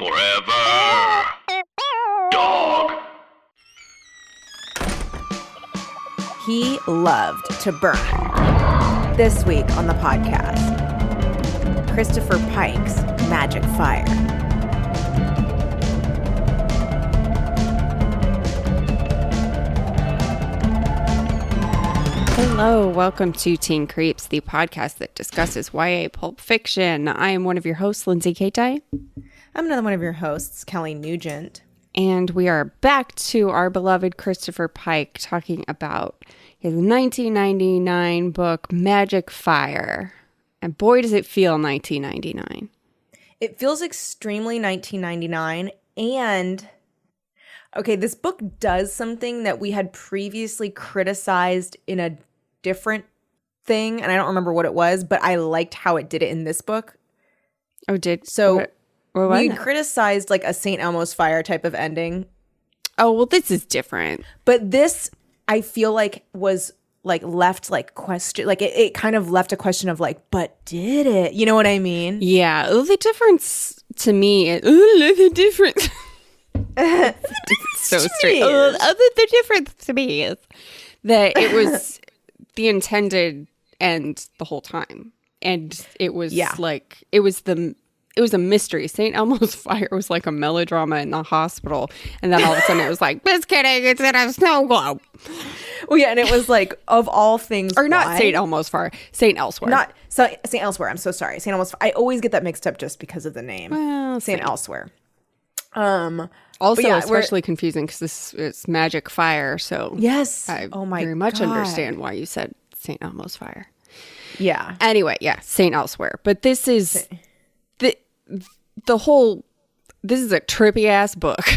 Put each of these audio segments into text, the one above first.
Forever. Dog. He loved to burn. This week on the podcast, Christopher Pike's Magic Fire. Hello, welcome to Teen Creeps, the podcast that discusses YA pulp fiction. I am one of your hosts, Lindsay Katai, I'm another one of your hosts, Kelly Nugent. and we are back to our beloved Christopher Pike talking about his 1999 book, Magic Fire. And boy, does it feel 1999. It feels extremely 1999 and okay, this book does something that we had previously criticized in a different thing and I don't remember what it was, but I liked how it did it in this book. Oh, did So what- what we it? criticized like a St. Elmo's fire type of ending, Oh, well, this is different. but this I feel like was like left like question like it, it kind of left a question of like but did it you know what i mean Yeah, oh, the difference to me is oh, the difference. so straight. Oh, the, the difference to me is that it was the intended end the whole time, and it was Yeah. like it was the it was a mystery. St. Elmo's fire was like a melodrama in the hospital, and then all of a sudden it was like, "Just kidding, it's in a snow globe," well yeah and it was like of all things or not St. Elmo's fire, St. Elsewhere. not so st elsewhere i'm so sorry st elsewhere i always get that mixed up just because of the name well, st elsewhere um also yeah, especially confusing because this is magic fire. So yes I oh my very much God. understand why you said St. Elmo's fire. yeah Anyway, yeah, St. Elsewhere. But this is the the whole this is a trippy ass book.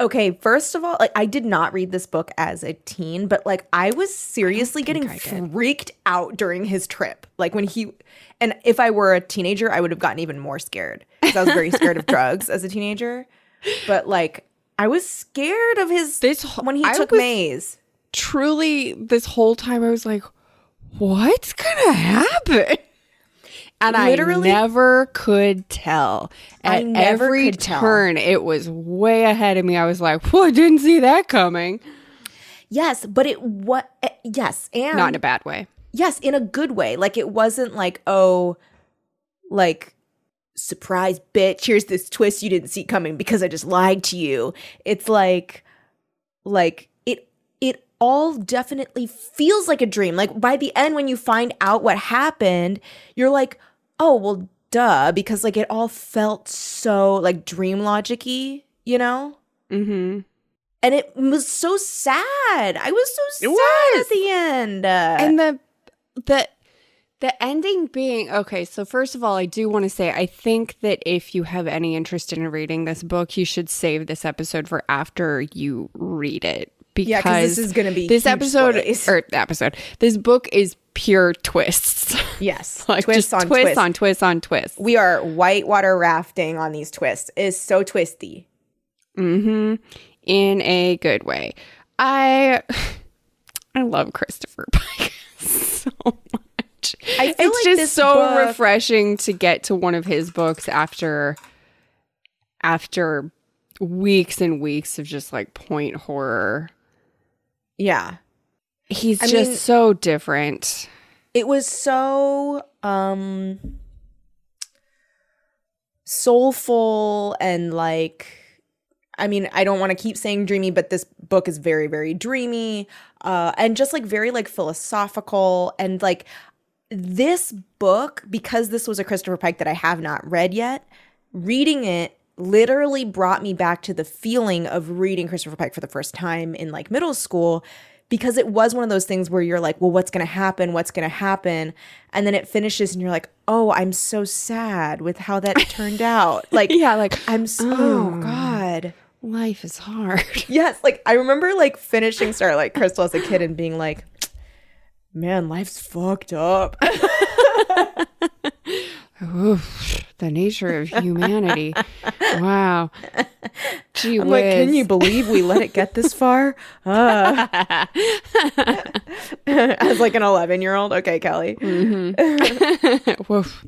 Okay, first of all, like I did not read this book as a teen, but like I was seriously getting freaked out during his trip. Like when he and if I were a teenager, I would have gotten even more scared because I was very scared of drugs as a teenager. But like I was scared of his This wh- when he I took Maze. Truly this whole time I was like, what's gonna happen? And Literally- I never could tell. At every could tell. turn, it was way ahead of me. I was like, "Whoa, I didn't see that coming." Yes, but it what eh, yes, and Not in a bad way. yes, in a good way. Like it wasn't like, oh, like surprise bitch, here's this twist you didn't see coming because I just lied to you. It's like like it it all definitely feels like a dream. Like by the end when you find out what happened, you're like, "Oh, well duh," because like it all felt so like dream logic-y, you know? Mm-hmm. And it was so sad. I was so sad was. at the end. and the the the ending being okay so first of all i do want to say i think that if you have any interest in reading this book you should save this episode for after you read it because Yeah, this is gonna be this episode spoilers. or episode this book is pure twists yes, like twists on twists twists. on twists on twists we are whitewater rafting on these twists. It is so twisty. hmm in a good way i i love christopher pike so much I feel it's like just so book- refreshing to get to one of his books after after weeks and weeks of just like point horror Yeah. he's I just mean- so different It was so um soulful and like I mean, I don't want to keep saying dreamy, but this book is very very dreamy uh and just like very like philosophical and like this book because this was a Christopher Pike that I have not read yet, reading it literally brought me back to the feeling of reading Christopher Pike for the first time in like middle school because it was one of those things where you're like, well, what's going to happen? What's going to happen? And then it finishes and you're like, oh, I'm so sad with how that turned out. Like, yeah like I'm so, oh, oh, God. life is hard Yes. Like, I remember like finishing Starlight Crystal as a kid and being like, man, life's fucked up. Oof, the nature of humanity wow Gee I'm like, can you believe we let it get this far? Uh. As like an 11 year old. Okay, Kelly. Woof.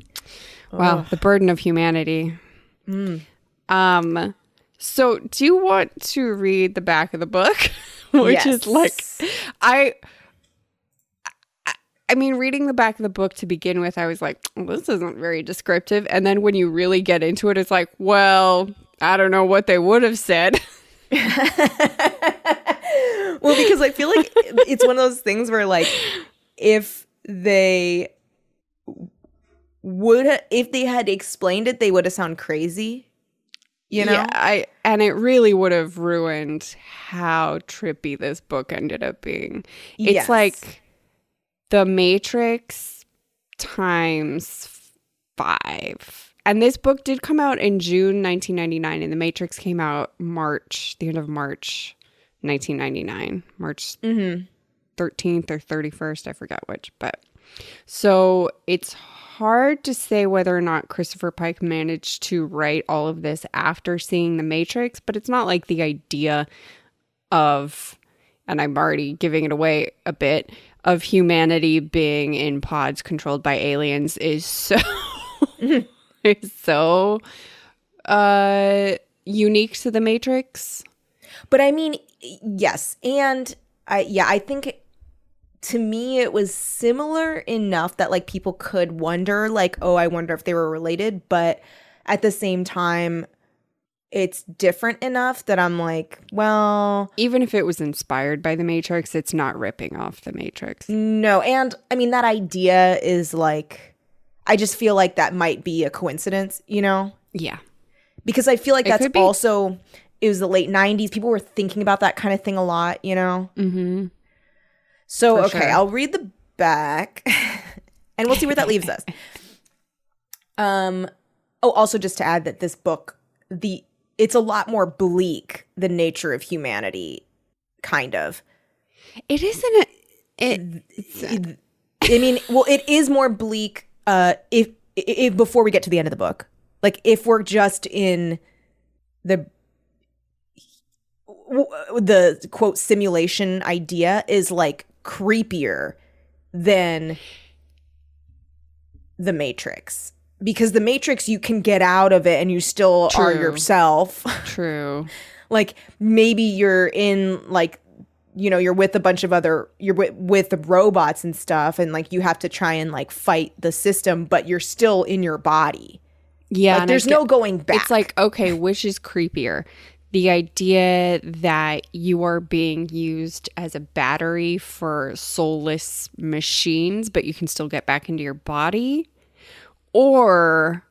Wow, the burden of humanity. Um, so do you want to read the back of the book, which is like I. I- mean, reading the back of the book to begin with, I was like, "Well, this isn't very descriptive. And then when you really get into it, it's like, well, I don't know what they would have said. Well, because I feel like it's one of those things where, like, if they would, ha- if they had explained it, they would have sound crazy. You know? Yeah, I and it really would have ruined how trippy this book ended up being. It's Yes. like The Matrix times 5. And this book did come out in June 1999 and The Matrix came out March, the end of March 1999, March Mm-hmm. 13th or 31st, I forget which, but so it's hard to say whether or not Christopher Pike managed to write all of this after seeing The Matrix, but it's not like the idea of and I'm already giving it away a bit of humanity being in pods controlled by aliens is so is so uh unique to The Matrix. But I mean, yes, and I yeah, I think to me it was similar enough that like people could wonder like, oh, I wonder if they were related, but at the same time it's different enough that I'm like, well, Even if it was inspired by The Matrix, it's not ripping off The Matrix. no. And I mean that idea is like I just feel like that might be a coincidence, you know? Yeah. Because I feel like that's be. also it was the late 90s. People were thinking about that kind of thing a lot, you know? Mm-hmm. So, For okay, sure. I'll read the back and we'll see where that leaves us. Um oh also just to add that this book the it's a lot more bleak the nature of humanity kind of. It isn't a, it, It- I mean, well it is more bleak uh if if before we get to the end of the book. Like if we're just in the the quote simulation idea is like creepier than the matrix because the matrix you can get out of it and you still are yourself true. like maybe you're in like you know you're with a bunch of other you're with, with the robots and stuff and like you have to try and like fight the system but you're still in your body Yeah. like there's get- no going back It's like, okay, which is creepier? The idea that you are being used as a battery for soulless machines, but you can still get back into your body, or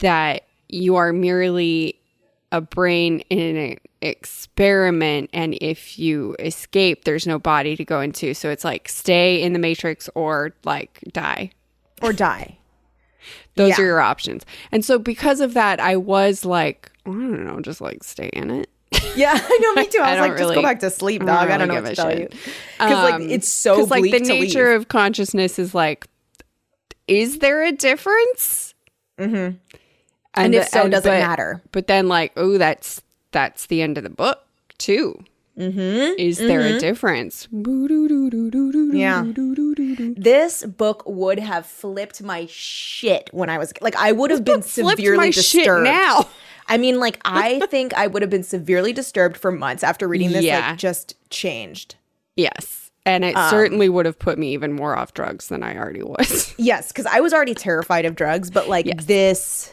that you are merely a brain in an experiment, and if you escape, there's no body to go into. So it's like stay in the matrix or like die. or die Those Yeah. are your options. And so because of that, I was like, I don't know, just like stay in it. yeah i know me too i I was like just go back to sleep I dog don't i don't know really what to give a tell you shit. because like Um, it's so like the nature leave. of consciousness is like, is there a difference? Mm-hmm. and if the- so does it matter But then like, oh, that's that's the end of the book too. mm-hmm Is there a difference? Yeah. this book would have flipped my shit when i was like i would have been severely disturbed now. I mean, like, I think I would have been severely disturbed for months after reading this. Yeah. Like, just changed. Yes. And it Um, certainly would have put me even more off drugs than I already was. Yes, because I was already terrified of drugs, but like Yes. this,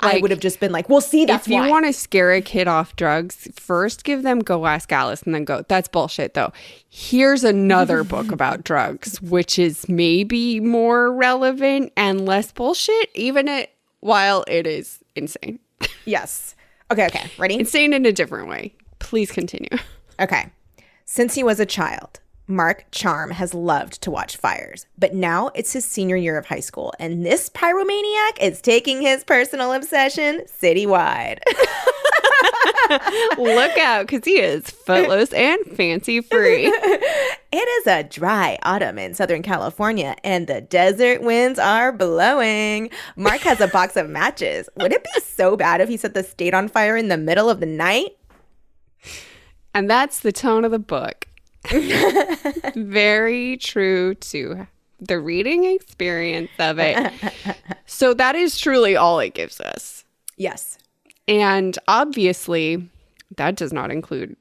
I would have just been like, "Well, see, that's if you why." want to scare a kid off drugs, first give them Go Ask Alice and then go, that's bullshit though. Here's another book about drugs, which is maybe more relevant and less bullshit, even it while it is insane. yes. Okay. Okay. Ready? Insane in a different way. Please continue. Okay. Since he was a child, Mark Charm has loved to watch fires, but now it's his senior year of high school, and this pyromaniac is taking his personal obsession citywide. Look out, because he is footloose and fancy free. It is a dry autumn in Southern California, and the desert winds are blowing. Mark has a box of matches. Would it be so bad if he set the state on fire in the middle of the night? And that's the tone of the book. Very true to the reading experience of it. So that is truly all it gives us. Yes. And obviously, that does not include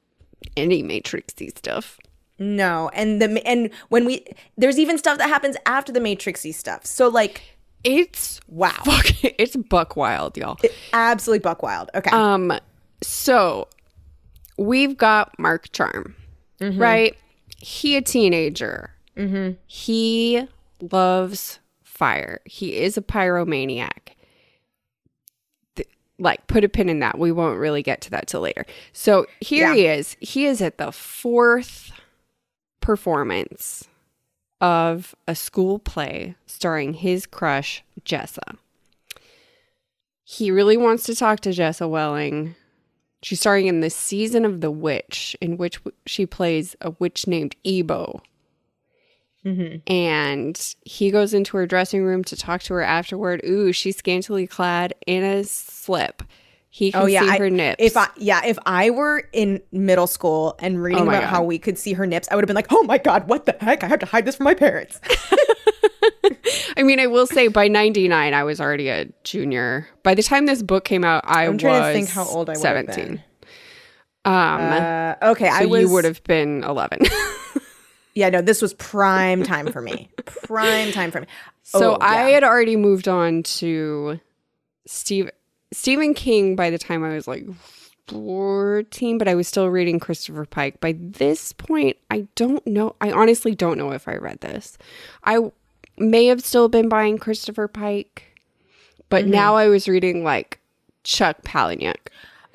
any Matrixy stuff. No, and the and when we there's even stuff that happens after the Matrixy stuff. So like, It's wow, fuck, it's buck wild, y'all. absolutely buck wild. Okay, Um, so we've got Mark Charm, right? He a teenager. Mm-hmm. He loves fire. He is a pyromaniac. Th- like, put a pin in that. We won't really get to that till later. So here Yeah. he is. He is at the fourth performance of a school play starring his crush, Jessa. He really wants to talk to Jessa Welling. She's starring in the season of The Witch, in which she plays a witch named Ebo. Mm-hmm. And he goes into her dressing room to talk to her afterward. Ooh, she's scantily clad in a slip. He can oh yeah, see I- her nips. If I yeah, if I were in middle school and reading Oh about God. how we could see her nips, I would have been like, oh my god, what the heck? I have to hide this from my parents. I mean, I will say by 99, I was already a junior. By the time this book came out, I I'm was to think how old I have 17. Um, Uh, okay, so I was. you would have been 11. Yeah, no, this was prime time for me. prime time for me. so Oh, I yeah. had already moved on to Steve Stephen King by the time I was like 14, but I was still reading Christopher Pike. By this point, I don't know. I honestly don't know if I read this. I may have still been buying Christopher Pike, but Mm-hmm. now I was reading like Chuck Palahniuk.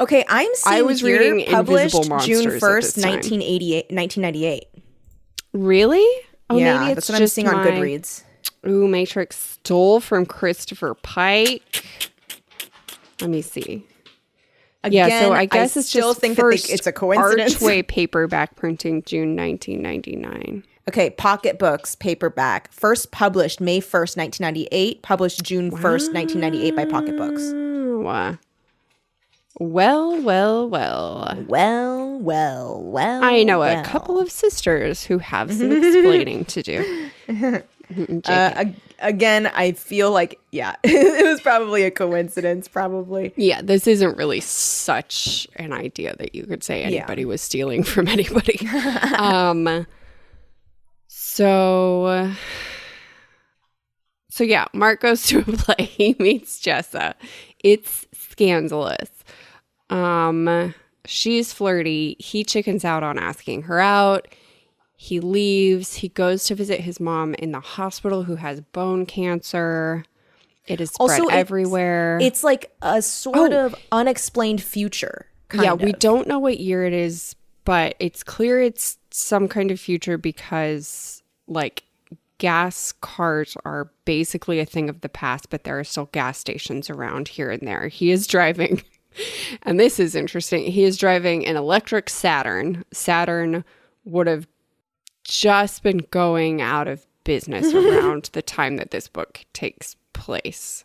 Okay, I'm seeing I was reading published June Monsters at 1st, this 1988, 1998. Really? Oh, yeah, maybe it's that's what I'm just seeing on Goodreads. Ooh, Matrix stole from Christopher Pike. Let me see. yeah, so I guess it's still just think that they- first it's a coincidence. Archway paperback printing June 1999. Okay, Pocket Books paperback, first published May 1st, 1998, published June 1st, 1998 by Pocket Books. Uh, Well, well, well. Well, well, well. I know a couple of sisters who have some explaining to do. Uh, again, I feel like yeah, it was probably a coincidence. Probably. Yeah, this isn't really such an idea that you could say anybody was stealing from anybody. um so so yeah, Mark goes to a play, he meets Jessa. It's scandalous. Um she's flirty, he chickens out on asking her out. He leaves, he goes to visit his mom in the hospital who has bone cancer. It is spread Also, everywhere. It's like a sort Oh. of unexplained future. Yeah, we don't know what year it is, but it's clear it's some kind of future because like gas cars are basically a thing of the past, but there are still gas stations around here and there. He is driving and this is interesting. He is driving an electric Saturn. Saturn would have just been going out of business around the time that this book takes place.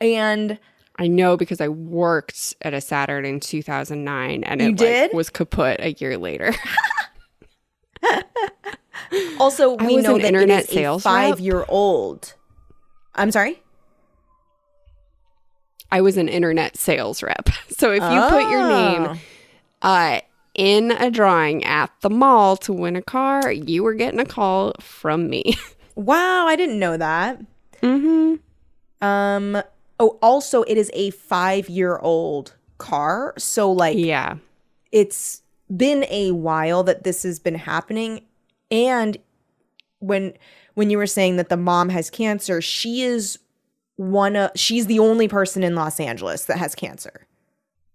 And I know because I worked at a Saturn in 2009 and it like, was kaput a year later. also, we know that internet it is sales a five-year-old. I'm sorry. I was an internet sales rep. So if you put your Oh. name uh, in a drawing at the mall to win a car, you were getting a call from me. Wow, I didn't know that. mm-hmm. Um. Oh, also, it is a five-year-old car, so like Yeah. it's been a while that this has been happening, and when when you were saying that the mom has cancer, she is one of she's the only person in Los Angeles that has cancer.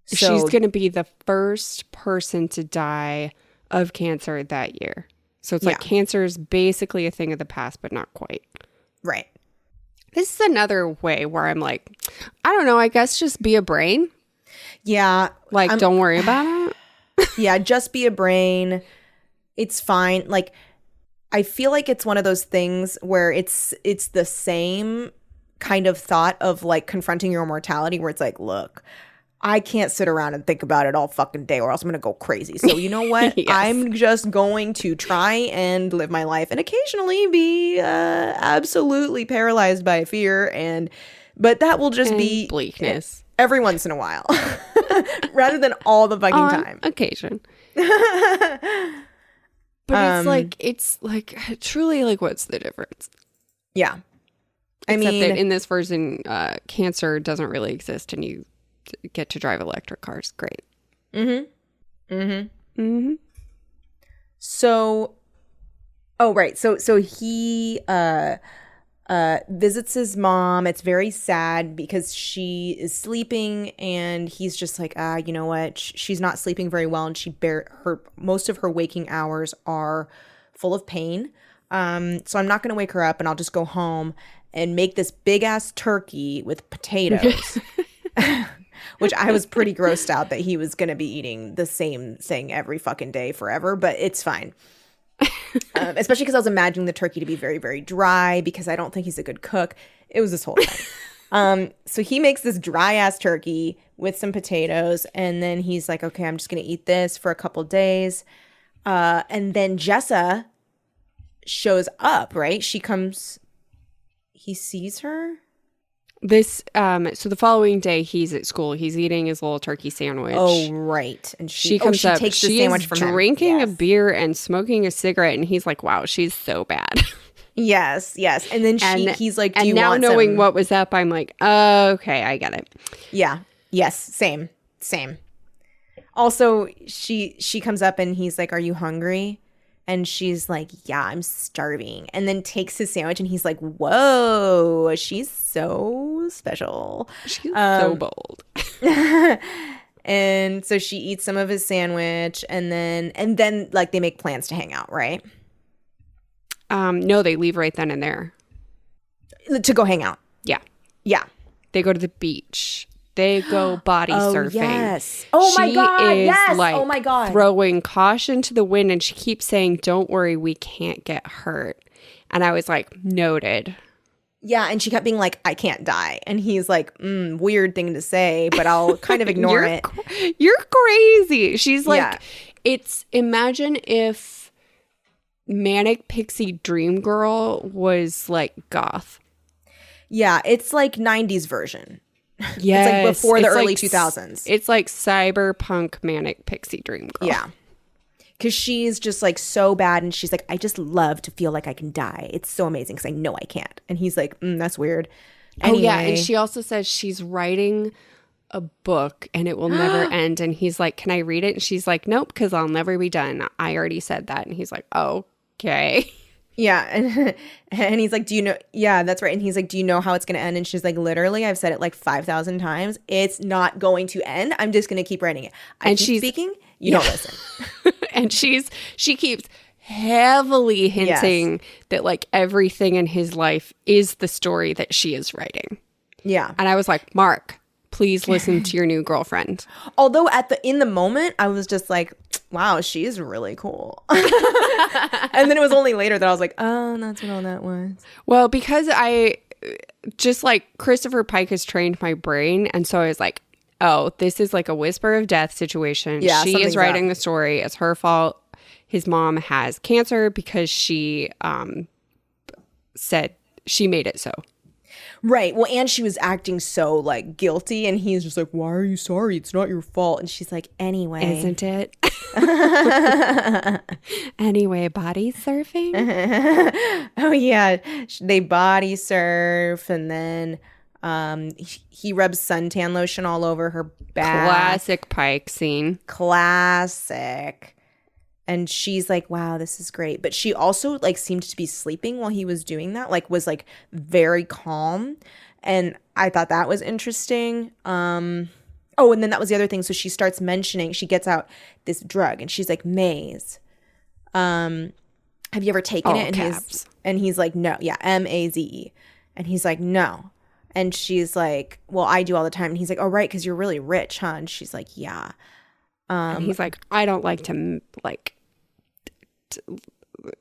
She's going to be the first person to die of cancer that year. So it's like cancer is basically a thing of the past, but not quite. right. This is another way where I'm like, I don't know, I guess just be a brain. Yeah, Like, I'm- don't worry about it. yeah, just be a brain. It's fine. Like I feel like it's one of those things where it's it's the same kind of thought of like confronting your mortality where it's like, look, I can't sit around and think about it all fucking day or else I'm going to go crazy. So, you know what? Yes. I'm just going to try and live my life and occasionally be uh, absolutely paralyzed by fear and but that will just And be bleakness. every once in a while. rather than all the fucking on time. occasion. but Um, it's like it's like truly like what's the difference? Yeah. I Except mean, that in this version, uh, cancer doesn't really exist, and you get to drive electric cars. Great. mm-hmm. Mm-hmm. Mm-hmm. So Oh right. So so he uh uh visits his mom. It's very sad because she is sleeping and he's just like, ah, you know what? She's not sleeping very well and she bear her most of her waking hours are full of pain. Um so I'm not going to wake her up and I'll just go home and make this big ass turkey with potatoes. Which I was pretty grossed out that he was going to be eating the same thing every fucking day forever, but it's fine um, especially because I was imagining the turkey to be very, very dry because I don't think he's a good cook. It was this whole thing. um, so he makes this dry ass turkey with some potatoes, and then he's like, "Okay, I'm just gonna eat this for a couple days." Uh, and then Jessa shows up. Right? She comes. He sees her. This um. So the following day, he's at school. He's eating his little turkey sandwich. Oh, right. And she, she oh, comes she up. takes the she sandwich is from him. drinking Yes. a beer and smoking a cigarette, and he's like, "Wow, she's so bad." Yes, yes. And then she, And- he's like, "Do and you now knowing some- what was up, I'm like, oh, "Okay, I get it." Yeah. Yes. Same. Same. Also, she she comes up and he's like, "Are you hungry?" And she's like, "Yeah, I'm starving." And then takes his sandwich and he's like, "Whoa, she's so special." She's so Um, bold. and so she eats some of his sandwich and then and then like they make plans to hang out, right? Um, no, they leave right then and there. To go hang out. Yeah, Yeah. they go to the beach. They go body Oh, surfing. yes. Oh my God, is, yes. Like, Oh my God. Throwing caution to the wind, and she keeps saying, "Don't worry, we can't get hurt." And I was like, "Noted." Yeah, and she kept being like, "I can't die," and he's like, mm, "Weird thing to say, but I'll kind of ignore you're, it." You're crazy. She's like, Yeah. it's imagine if Manic Pixie Dream Girl was like goth. Yeah, it's like '90s version. Yeah, it's like before the early 2000s. It's like cyberpunk Manic Pixie Dream Girl. Yeah, because she's just like so bad, and she's like, "I just love to feel like I can die. It's so amazing because I know I can't." And he's like, mm, "That's weird." Oh yeah, and she also says she's writing a book and it will never end. And he's like, "Can I read it?" And she's like, "Nope, because I'll never be done." I already said that, and he's like, "Okay." Yeah, and, and he's like, "Do you know?" Yeah, that's right. And he's like, "Do you know how it's going to end?" And she's like, "Literally, I've said it like five thousand times. It's not going to end. I'm just going to keep writing it." I And keep she's- speaking. You don't listen. and she's she keeps heavily hinting that like everything in his life is the story that she is writing. Yeah. And I was like, "Mark, please listen to your new girlfriend." Although at the in the moment, I was just like, "Wow, she's really cool." and then it was only later that I was like, "Oh, that's what all that was." Well, because I just like Christopher Pike has trained my brain, and so I was like, "Oh, this is like a whisper of death situation." Yeah, she is writing up. the story. It's her fault. His mom has cancer because she um said she made it so. Right. Well, and she was acting so like guilty, and he's just like, "Why are you sorry? It's not your fault." And she's like, "Anyway." Isn't it? anyway, body surfing. oh yeah, they body surf, and then um, he, he rubs suntan lotion all over her back. Classic Pike scene. Classic. And she's like, "Wow, this is great." But she also like seemed to be sleeping while he was doing that. Like was like very calm, and I thought that was interesting. Um, oh, and then that was the other thing. So she starts mentioning. She gets out this drug, and she's like, "Maze." Um, have you ever taken All it? And he's and he's like, "No, yeah, M A Z E," and he's like, "No." And she's like, "Well, I do all the time." And he's like, "Oh, right, because you're really rich, huh?" And she's like, "Yeah." and he's like, I don't like to like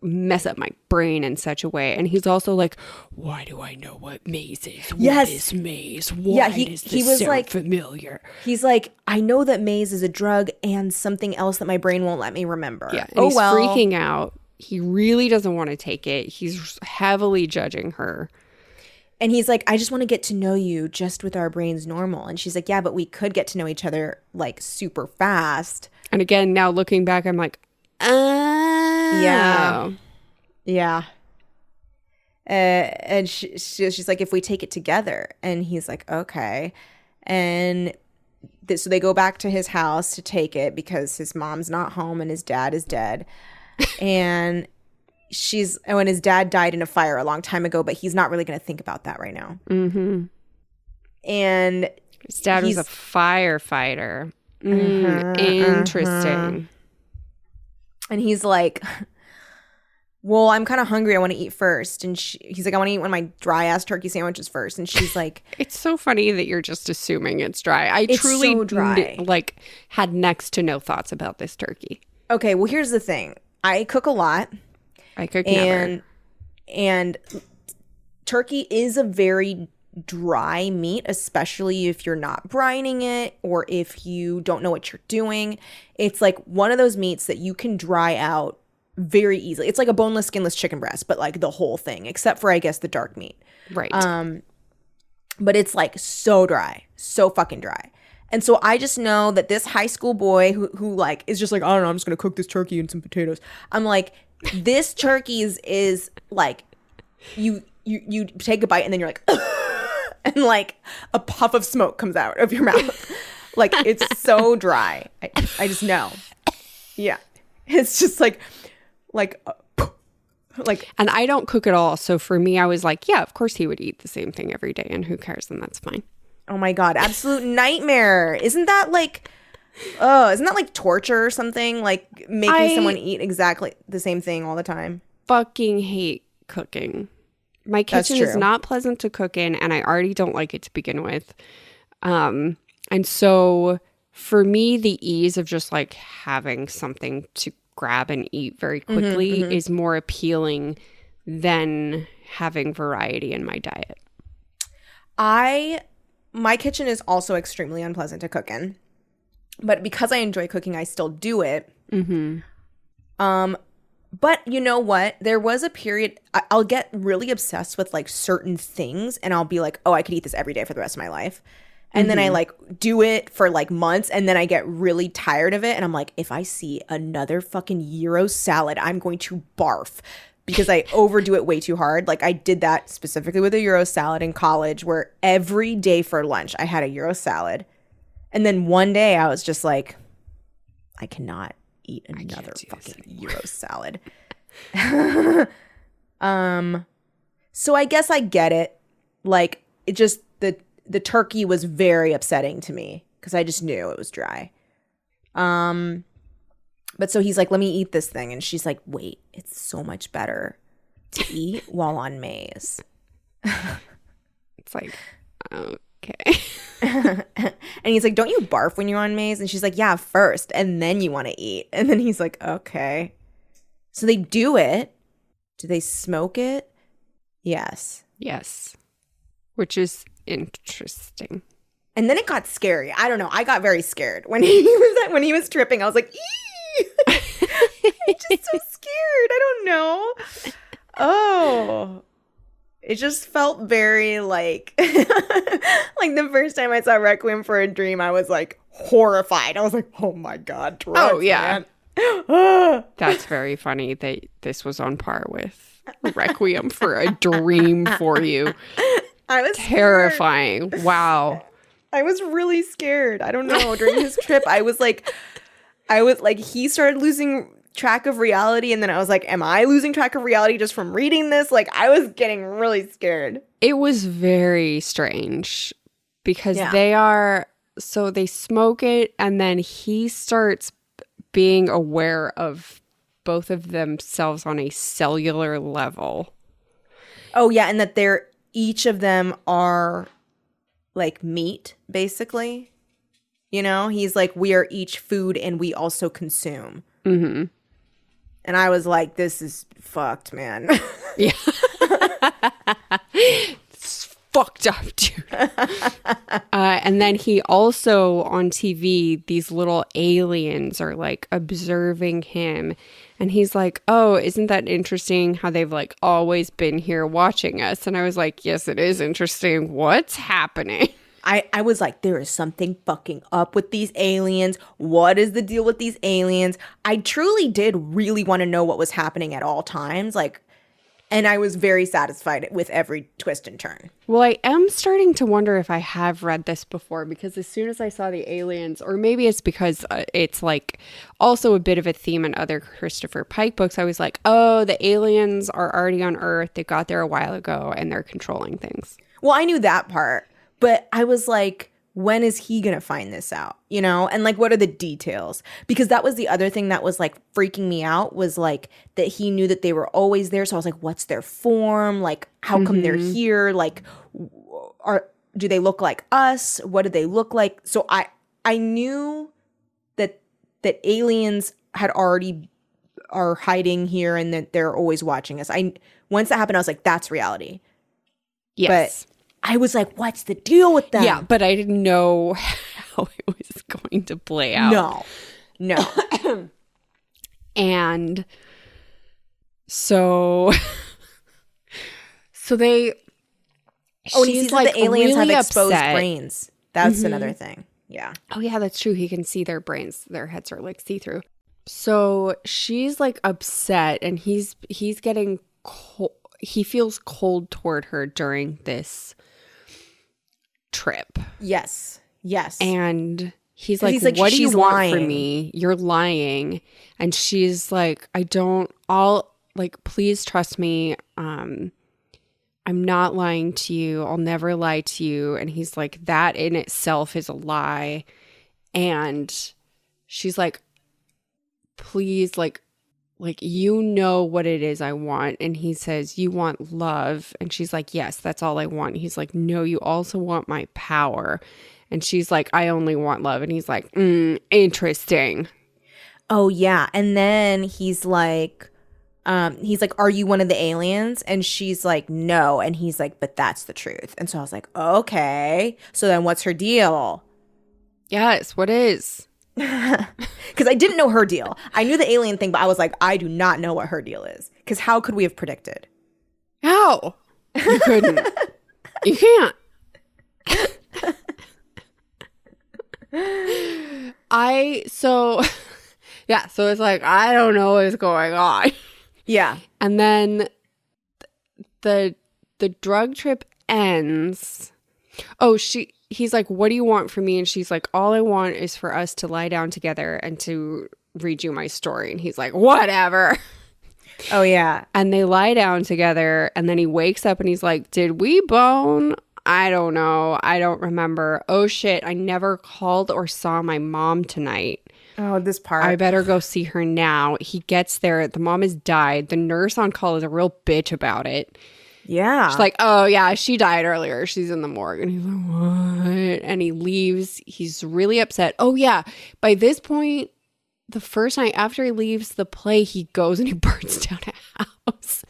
mess up my brain in such a way. And he's also like, Why do I know what maze is? Yes. What is maze? Why Yeah, he- he was sound like- familiar? He's like, I know that maze is a drug and something else that my brain won't let me remember. Yeah. And oh he's well. freaking out. He really doesn't want to take it. He's heavily judging her. and he's like, I just want to get to know you just with our brains normal. And she's like, Yeah, but we could get to know each other like super fast. And again, now looking back, I'm like, oh. Yeah. Yeah. Uh, and she, she, she's like, if we take it together. And he's like, okay. And th- so they go back to his house to take it because his mom's not home and his dad is dead. and she's, oh, and his dad died in a fire a long time ago, but he's not really going to think about that right now. Mm-hmm. And His dad was a firefighter. Mm, Uh-huh, interesting. And he's like well i'm kind of hungry i want to eat first and she, he's like i want to eat one of my dry ass turkey sandwiches first and she's like It's so funny that you're just assuming it's dry. I It's truly so n- like had next to no thoughts about this turkey. okay well here's the thing i cook a lot I never. and and turkey is a very dry meat especially if you're not brining it or if you don't know what you're doing it's like one of those meats that you can dry out very easily it's like a boneless skinless chicken breast but like the whole thing except for i guess the dark meat Right. Um, but it's like so dry, so fucking dry. And so I just know that this high school boy who who like is just like, I don't know, I'm just gonna cook this turkey and some potatoes. I'm like, this turkey is, is like you you you take a bite and then you're like and like a puff of smoke comes out of your mouth. like it's so dry. I, I just know. Yeah. It's just like like uh, like and I don't cook at all. So for me, I was like, yeah, of course he would eat the same thing every day. And who cares? And that's fine. Oh my god, absolute nightmare. Isn't that like oh, isn't that like torture or something? Like making I- someone eat exactly the same thing all the time. Fucking hate cooking. My kitchen is not pleasant to cook in, and I already don't like it to begin with. Um, and so for me, the ease of just like having something to grab and eat very Mm-hmm, quickly is more appealing than having variety in my diet. I my kitchen is also extremely unpleasant to cook in. But because I enjoy cooking, I still do it. Mm-hmm. Um but you know what? There was a period I- I'll get really obsessed with like certain things and I'll be like, "Oh, I could eat this every day for the rest of my life." And then I mm-hmm. like do it for like months and then I get really tired of it and I'm like, if I see another fucking gyro salad, I'm going to barf because I overdo it way too hard. Like I did that specifically with a gyro salad in college where every day for lunch I had a gyro salad. And then one day I was just like I cannot eat another fucking gyro salad. um so I guess I get it. Like it just the the turkey was very upsetting to me because I just knew it was dry. Um but so he's like, let me eat this thing. And she's like, wait, it's so much better to eat while on Maze. It's like, okay. and he's like, don't you barf when you're on Maze? And she's like, yeah, first, and then you want to eat. And then he's like, okay. So they do it. Do they smoke it? Yes. yes. Which is interesting. And then it got scary. I don't know. I got very scared when he was when he was tripping. I was like! I'm just so scared. I don't know. Oh, it just felt very like like the first time I saw Requiem for a Dream. I was like horrified. I was like, oh my god. Drugs, Oh, yeah. That's very funny that this was on par with Requiem for a Dream for you. I was scared. Terrifying. Wow. I was really scared. I don't know. During his trip, I was like, I was like, he started losing track of reality. And then I was like, am I losing track of reality just from reading this? Like, I was getting really scared. It was very strange because Yeah. they are so they smoke it and then he starts being aware of both of themselves on a cellular level. Oh, yeah. And that they're, each of them are like meat, basically. You know, he's like, we are each food and we also consume. hmm And I was like, this is fucked, man. Yeah. it's fucked up, dude. uh, and then he also on TV, these little aliens are like observing him. And he's like, Oh, isn't that interesting how they've like always been here watching us? And I was like, Yes, it is interesting. What's happening? I, I was like, there is something fucking up with these aliens. What is the deal with these aliens? I truly did really want to know what was happening at all times. Like, and I was very satisfied with every twist and turn. Well, I am starting to wonder if I have read this before because as soon as I saw the aliens, or maybe it's because uh, it's like also a bit of a theme in other Christopher Pike books, I was like, oh, the aliens are already on Earth. They got there a while ago and they're controlling things. Well, I knew that part, but I was like, when is he going to find this out? You know? And like, what are the details? Because that was the other thing that was like freaking me out was like that he knew that they were always there. So I was like, what's their form? Like, how come they're mm-hmm. here? Like, are, do they look like us? What do they look like? So I, I knew that, that aliens had already are hiding here and that they're always watching us. I, once that happened, I was like, that's reality. Yes. I was like, what's the deal with them? yeah, but I didn't know how it was going to play out. No, no. And so so they oh, and he she's, sees that the aliens really have exposed upset. brains. That's mm-hmm. another thing. Yeah. Oh yeah, that's true. He can see their brains. Their heads are like see through. So she's like upset, and he's he's getting cold. He feels cold toward her during this trip, Yes. Yes. and he's like, he's like, "What do you "She's want from lying." me? You're lying." And she's like, "I don't. I'll like, please trust me. Um, I'm not lying to you. I'll never lie to you." And he's like, "That in itself is a lie." And she's like, "Please, like." Like you know what it is I want and he says you want love and she's like yes that's all I want. He's like no you also want my power. And she's like, I only want love. And he's like, mm, interesting. oh yeah. And then he's like, um, he's like, Are you one of the aliens? And she's like, No. And he's like, But that's the truth. And so I was like, Okay. So then what's her deal? Yes, what is? Because I didn't know her deal. I knew the alien thing, but I was like, I do not know what her deal is. Because how could we have predicted? How? You couldn't. you can't. I, so, yeah, so it's like, I don't know what's going on. Yeah. And then the the drug trip ends. Oh, she he's like, "What do you want from me?" And she's like, "All I want is for us to lie down together and to read you my story." And he's like, "Whatever." Oh yeah. And they lie down together and then he wakes up and he's like, "Did we bone?" I don't know. I don't remember. Oh shit, I never called or saw my mom tonight. Oh, this part. I better go see her now. He gets there. The mom has died. The nurse on call is a real bitch about it. Yeah. She's like, oh, yeah, she died earlier. She's in the morgue. And he's like, what? And he leaves. He's really upset. Oh, yeah. By this point, the first night after he leaves the play, he goes and he burns down a house.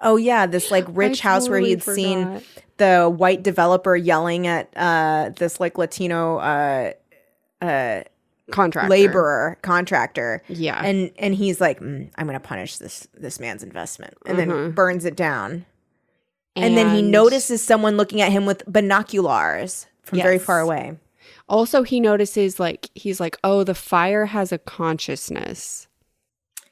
Oh yeah, this like rich house where he'd seen the white developer yelling at uh this like Latino uh uh Contractor. laborer contractor. Yeah. And and he's like, "Mm, I'm going to punish this this man's investment. And then Mhm. burns it down. And, then he notices someone looking at him with binoculars from very far away. Also, he notices, like, he's like, oh, the fire has a consciousness.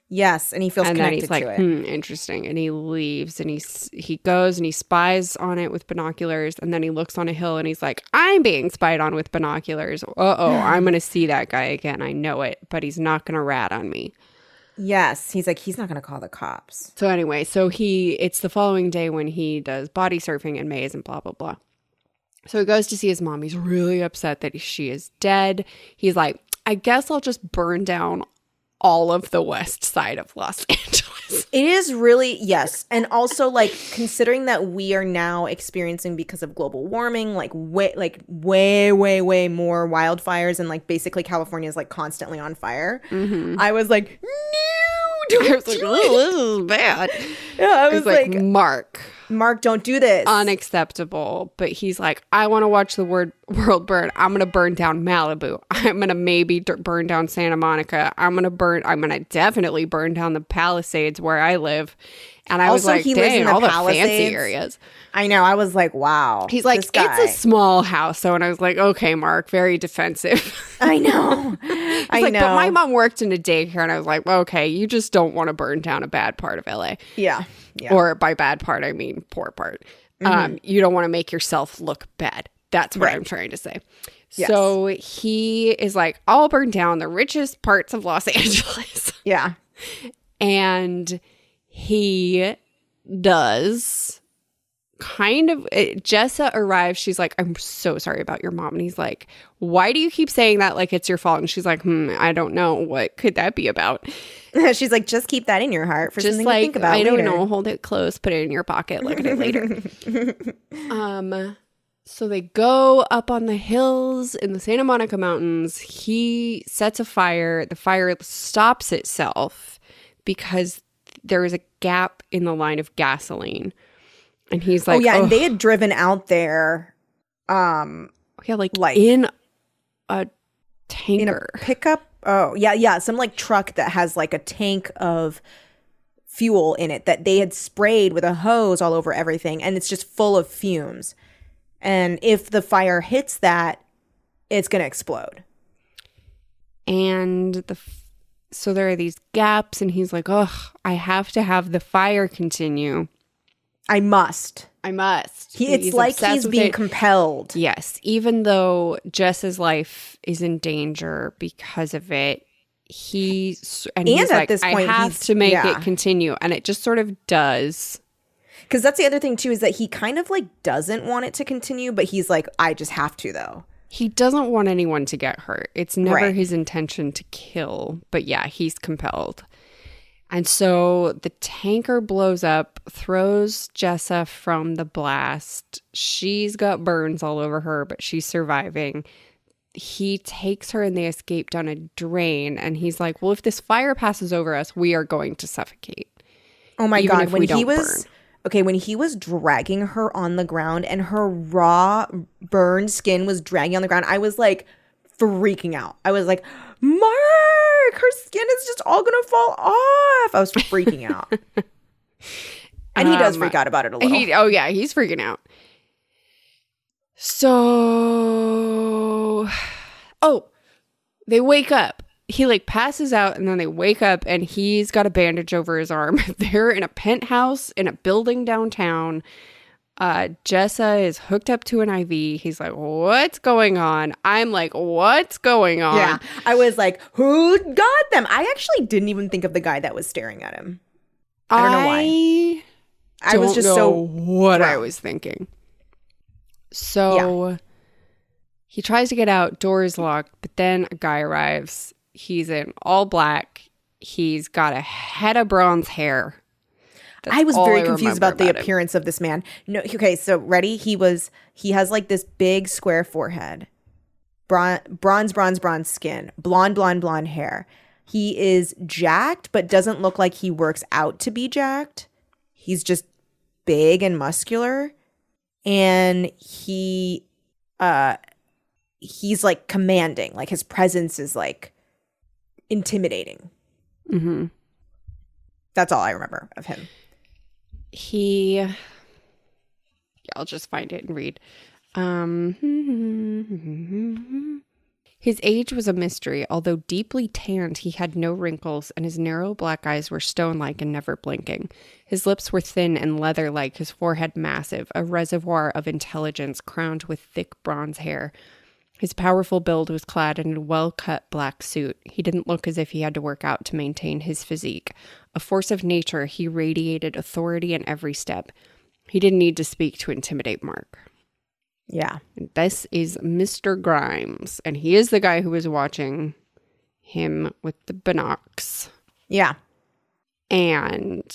Yes, and he feels and then he's like, to it. hmm, interesting. And he leaves and he he goes and he spies on it with binoculars. And then he looks on a hill and he's like, I'm being spied on with binoculars. Uh oh, I'm going to see that guy again. I know it, but he's not going to rat on me. Yes, he's like he's not going to call the cops. So anyway, so he it's the following day when he does body surfing in Maze and blah blah blah. So he goes to see his mom. He's really upset that she is dead. He's like, I guess I'll just burn down all of the west side of Los Angeles. It is really yes, and also like considering that we are now experiencing because of global warming, like way, like way, way, way more wildfires, and like basically California is like constantly on fire. Mm-hmm. I was like, no, I was like, oh, this is bad. Yeah, I I was was like, like, Mark, Mark, don't do this. unacceptable. But he's like, I want to watch the word world burn. I'm gonna burn down Malibu. I'm gonna maybe d- burn down Santa Monica. I'm gonna burn. I'm gonna definitely burn down the Palisades where I live. And I was Also, like, he lives in the all the fancy areas. I know. I was like, wow. He's like, it's a small house. So, and I was like, okay, Mark, very defensive. I know. I like, know. but my mom worked in a daycare, and I was like, well, okay, you just don't want to burn down a bad part of LA. yeah. Yeah. Or by bad part, I mean poor part. Um, you don't want to make yourself look bad. That's what Right. I'm trying to say. Yes. So he is like, I'll burn down the richest parts of Los Angeles. yeah. and he does kind of it, Jessa arrives she's like I'm so sorry about your mom and he's like why do you keep saying that? Like it's your fault and she's like hmm I don't know what could that be about? She's like, just keep that in your heart for just something like to think about. I don't know hold it close put it in your pocket look at it later. Um so they go up on the hills in the Santa Monica mountains. He sets a fire. The fire stops itself because there is a gap in the line of gasoline and he's like oh yeah, "Ugh." and they had driven out there, um, yeah like, like- in a in a tanker pickup. Oh yeah, yeah, some like truck that has like a tank of fuel in it that they had sprayed with a hose all over everything, and it's just full of fumes. And if the fire hits that, it's gonna explode. and the so there are these gaps and he's like ugh i have to have the fire continue I must. i must He, it's He's like he's being it. compelled. yes even though jess's life is in danger because of it he and, And he's at like this point, i have to make yeah. it continue and it just sort of does Because that's the other thing too is that he kind of like doesn't want it to continue, but he's like, I just have to though. He doesn't want anyone to get hurt. It's never Right. his intention to kill, but yeah, he's compelled. And so the tanker blows up, throws Jessa from the blast. She's got burns all over her, but she's surviving. He takes her and they escape down a drain. And he's like, Well, if this fire passes over us, we are going to suffocate. Oh my Even god, when he was burn. Okay, when he was dragging her on the ground and her raw burned skin was dragging on the ground, I was like freaking out. I was like, "Mark, her skin is just all to fall off." I was freaking out. and he does Um, freak out about it a little. He, oh yeah, he's freaking out. So, oh, they wake up. He like passes out, and then they wake up, and he's got a bandage over his arm. They're in a penthouse in a building downtown. Uh, Jessa is hooked up to an IV. He's like, "What's going on?" I'm like, "What's going on?" yeah. I was like, "Who got them?" I actually didn't even think of the guy that was staring at him. I don't know why. I I was just so what I was thinking. So he tries to get out, door is locked, but then a guy arrives. He's in all black. He's got a head of bronze hair. That's I was very remember confused about the him. appearance of this man. No, okay, so ready? He was he has like this big square forehead, bron- bronze, bronze, bronze skin, blonde, blonde, blonde hair. He is jacked, but doesn't look like he works out to be jacked. He's just big and muscular, and he, uh, he's like commanding. Like his presence is like intimidating. Mm-hmm. That's all I remember of him. He, yeah, I'll just find it and read. Um, his age was a mystery. Although deeply tanned, he had no wrinkles, and his narrow black eyes were stone like and never blinking. His lips were thin and leather like, his forehead massive, a reservoir of intelligence crowned with thick bronze hair. His powerful build was clad in a well cut black suit. He didn't look as if he had to work out to maintain his physique. A force of nature, he radiated authority in every step. He didn't need to speak to intimidate Mark. Yeah. This is Mr. Grimes, and he is the guy who was watching him with the binocs. Yeah. And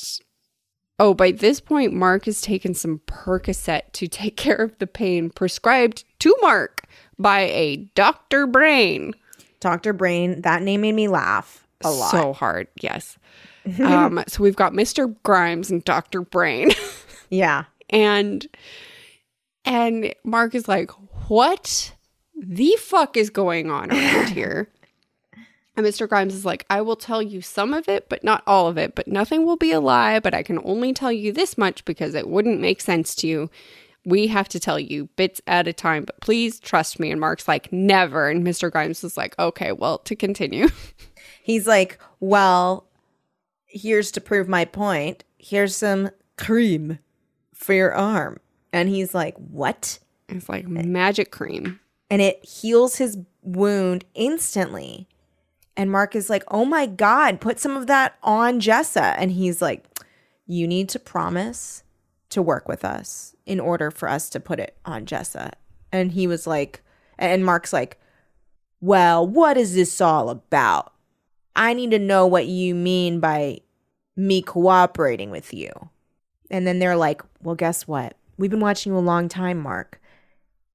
oh, by this point, Mark has taken some Percocet to take care of the pain prescribed to Mark by a Dr. Brain. Dr. Brain, that name made me laugh a lot. So hard, yes. um, so we've got Mr. Grimes and Dr. Brain. yeah. And and Mark is like, "What the fuck is going on around here?" And Mr. Grimes is like, I will tell you some of it, but not all of it. But nothing will be a lie, but I can only tell you this much because it wouldn't make sense to you. We have to tell you bits at a time, but please trust me. And Mark's like, never. And Mr. Grimes is like, okay, well, to continue. He's like, well, here's to prove my point. Here's some cream for your arm. And he's like, what? It's like magic cream. And it heals his wound instantly. And Mark is like, oh my God, put some of that on Jessa. And he's like, you need to promise to work with us in order for us to put it on Jessa. And he was like, and Mark's like, well, what is this all about? I need to know what you mean by me cooperating with you. And then they're like, well, guess what? We've been watching you a long time, Mark.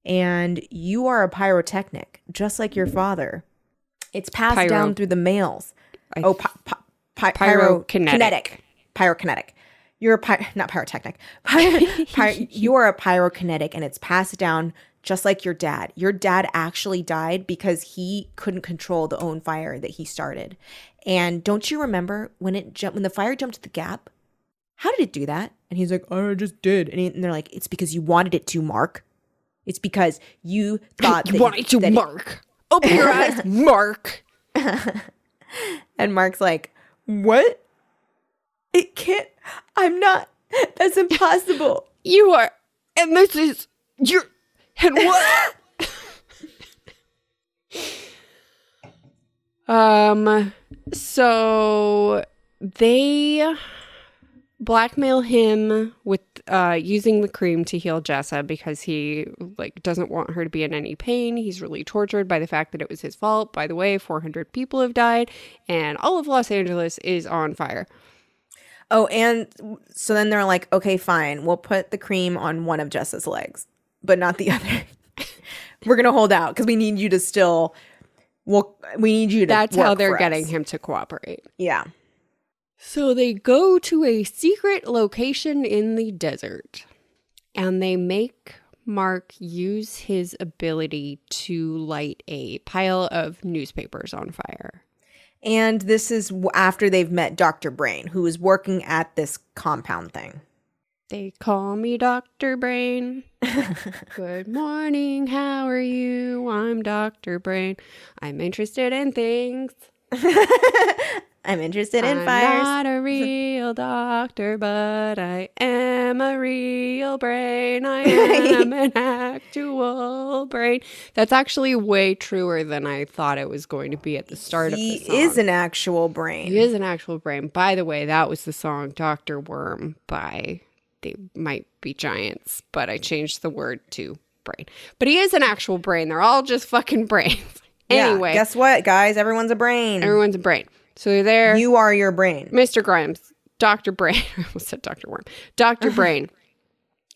And you are a pyrotechnic, just like your father. It's passed Pyro. down through the males. I oh, pi- pi- Pyrokinetic. pyrokinetic. Pyrokinetic. You're a py- not pyrotechnic. Py- py- you are a pyrokinetic, and it's passed down just like your dad. Your dad actually died because he couldn't control the own fire that he started. And don't you remember when it jumped when the fire jumped the gap? How did it do that? And he's like, oh, I just did. And, he- and they're like, it's because you wanted it to, Mark. It's because you thought You wanted to that it- Mark. Open your eyes, Mark. And Mark's like, What? It can't. I'm not. That's impossible. You are, and this is your, and what? um, so they blackmail him with uh using the cream to heal Jessa because he like doesn't want her to be in any pain. He's really tortured by the fact that it was his fault. By the way, 400 people have died and all of Los Angeles is on fire. Oh, and so then they're like, Okay, fine. We'll put the cream on one of Jessa's legs, but not the other. We're going to hold out because we need you to still. Well, we need you to. That's how they're getting us. him to cooperate. Yeah. So they go to a secret location in the desert and they make Mark use his ability to light a pile of newspapers on fire. And this is after they've met Dr. Brain, who is working at this compound thing. They call me Dr. Brain. Good morning, how are you? I'm Dr. Brain. I'm interested in things. I'm interested in fires. I'm not a real doctor, but I am a real brain. I am an actual brain. That's actually way truer than I thought it was going to be at the start he of the song. He is an actual brain. he is an actual brain. By the way, that was the song Doctor Worm by They Might Be Giants, but I changed the word to brain. But he is an actual brain. They're all just fucking brains. Yeah, anyway, guess what, guys? Everyone's a brain. everyone's a brain. So they're there. you are your brain. Mr. Grimes, Dr. Brain, I almost said Dr. Worm, Dr. Brain,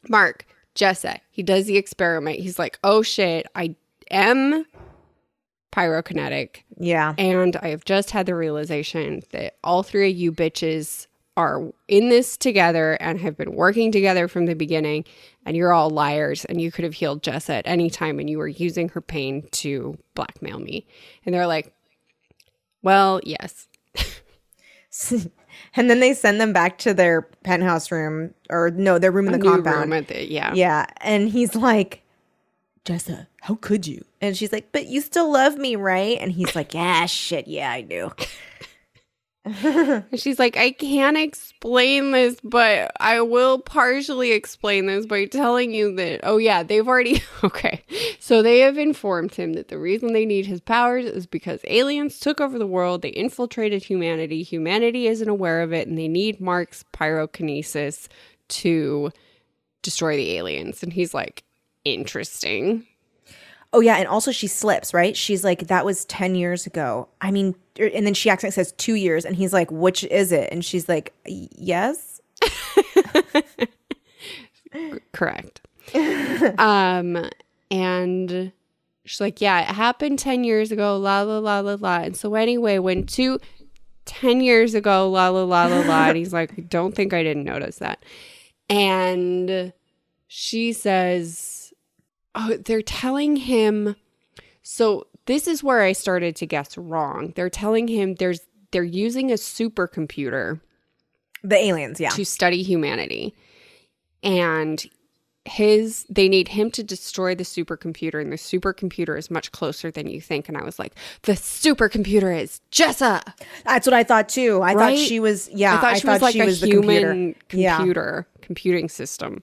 Mark, Jessa, he does the experiment. He's like, oh shit, I am pyrokinetic. Yeah. And I have just had the realization that all three of you bitches are in this together and have been working together from the beginning. And you're all liars. And you could have healed Jessa at any time. And you were using her pain to blackmail me. And they're like, well, yes. and then they send them back to their penthouse room, or no, their room in the compound. the- yeah. Yeah. And he's like, Jessa, how could you? And she's like, but you still love me, right? And he's like, yeah, shit, yeah, I do. She's like, I can't explain this, but I will partially explain this by telling you that, oh, yeah, they've already, okay. So they have informed him that the reason they need his powers is because aliens took over the world, they infiltrated humanity, humanity isn't aware of it, and they need Mark's pyrokinesis to destroy the aliens. And he's like, interesting. Oh yeah, and also she slips, right? She's like, "That was ten years ago." I mean, er- and then she accidentally says two years, and he's like, "Which is it?" And she's like, "Yes." Correct. um, and she's like, yeah, it happened 10 years ago, la la la la la. And so anyway, when two 10 years ago, la la la la la, and he's like, don't think I didn't notice that. And she says, Oh, they're telling him. So this is where I started to guess wrong. They're telling him there's they're using a supercomputer The aliens, yeah. to study humanity. And his they need him to destroy the supercomputer and the supercomputer is much closer than you think and I was like the supercomputer is Jessa. That's what I thought too. I Right? thought she was yeah, I thought she was like a the human computer. Yeah. computer computing system.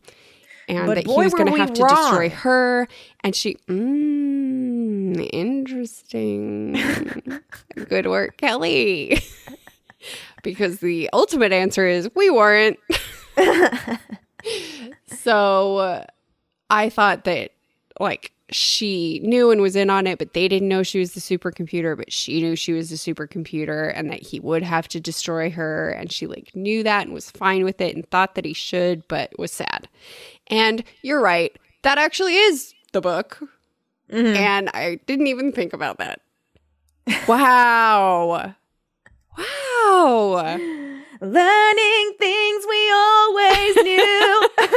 And But that boy, he was going to have to destroy wrong. her and she mm, interesting. Good work, Kelly. because the ultimate answer is we weren't. so uh, I thought that like she knew and was in on it, but they didn't know she was the supercomputer, but she knew she was the supercomputer and that he would have to destroy her. And she like knew that and was fine with it and thought that he should, but was sad. And you're right. That actually is the book. Mhm. And I didn't even think about that. Wow. Wow. Learning things we always knew.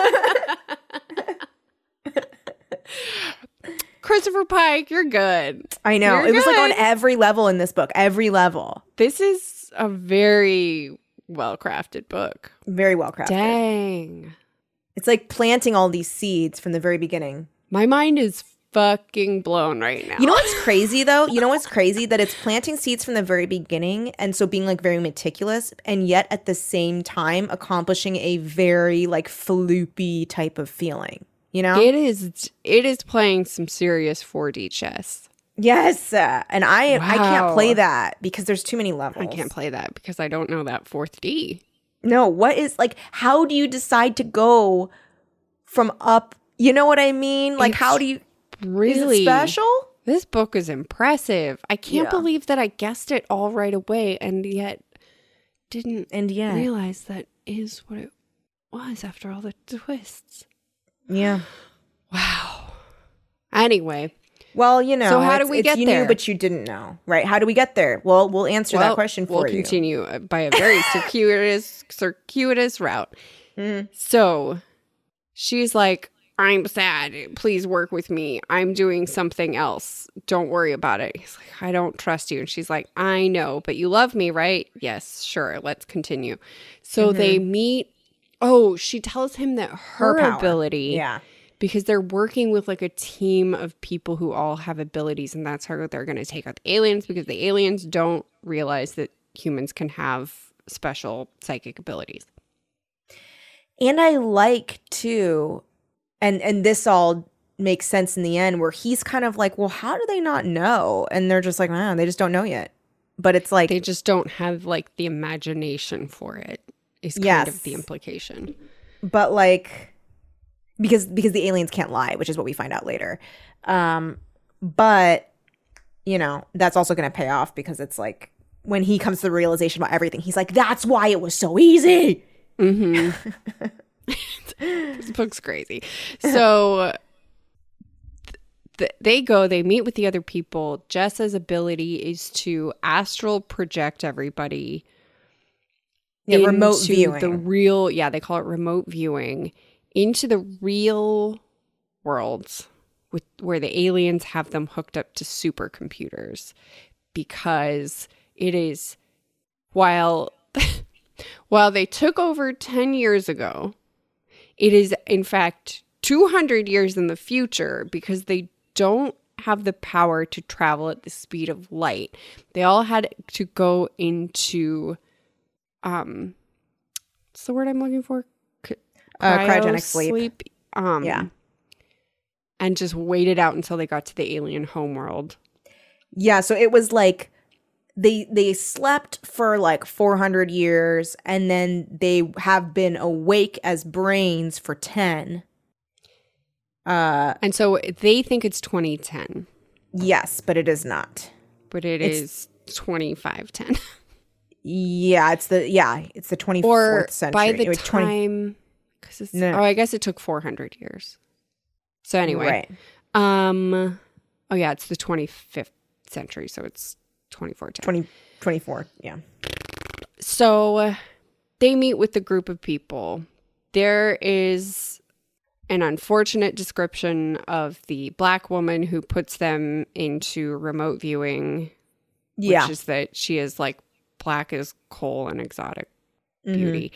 Christopher Pike, you're good. I know. You're it was like on every level in this book, every level. This is a very well crafted book. Very well crafted. Dang. It's like planting all these seeds from the very beginning. My mind is fucking blown right now. You know what's crazy though? You know what's crazy? That it's planting seeds from the very beginning and so being like very meticulous and yet at the same time accomplishing a very like floopy type of feeling. You know? it is it is playing some serious 4D chess. yes. uh, and I I can't play that because there's too many levels. I can't play that because I don't know that fourth D. No, what is like how do you decide to go from up? You know what I mean? Like how do you Really special? This book is impressive. I can't Yeah. believe that I guessed it all right away and yet didn't And yeah. realize that is what it was after all the twists. Yeah. Wow. Anyway, Well, you know, So how do we get you there? knew, but you didn't know, right? How do we get there? Well, we'll answer that question for we'll you. continue uh, by a very circuitous circuitous route. Mhm. So she's like, I'm sad. Please work with me. I'm doing something else. Don't worry about it. He's like, I don't trust you. And she's like, I know, but you love me, right? Yes, sure. Let's continue. So they meet. Oh, she tells him that her, Mm-hmm. ability, Yeah. Because they're working with like a team of people who all have abilities, and that's how they're going to take out the aliens because the aliens don't realize that humans can have special psychic abilities. And I like too, and and this all makes sense in the end where he's kind of like, well, how do they not know? And they're just like, man, they just don't know yet. But it's like, They just don't have like the imagination for it. Is kind of the implication. but like, because because the aliens can't lie, which is what we find out later. Um, but you know, that's also going to pay off because it's like when he comes to the realization about everything, he's like, that's why it was so easy. Mm-hmm. this book's crazy. So th- they go, they meet with the other people. Jessa's ability is to astral project everybody. Yeah, remote viewing. The real, yeah, they call it remote viewing into the real worlds with where the aliens have them hooked up to supercomputers because it is while while they took over 10 years ago it is in fact 200 years in the future because they don't have the power to travel at the speed of light. They all had to go into um what's the word i'm looking for Uh, cryogenic sleep. um Yeah. and just waited out until they got to the alien homeworld Yeah, so it was like they they slept for like 400 years and then they have been awake as brains for 10. Uh and so they think it's 2010 yes, but it is not. but it It's- is 2510 Yeah, it's the yeah, it's the 24th or century. by the was 20 time because it's No. oh i guess it took 400 years so anyway Right. um oh yeah it's the 25th century so it's 2410 20 24, yeah. so uh, they meet with the group of people there is an unfortunate description of the black woman who puts them into remote viewing, Yeah. which is that she is like black as coal and exotic Mhm. beauty.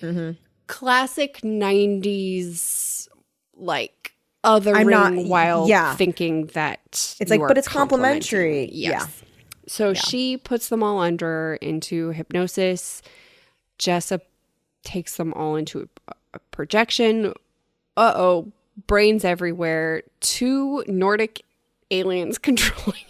Mhm. Classic 90s, like, othering I'm not- while yeah. thinking that It's like, but it's complimentary. Yeah. So Yeah. she puts them all under into hypnosis. Jessa takes them all into a, a projection. Uh oh, brains everywhere. Two Nordic aliens controlling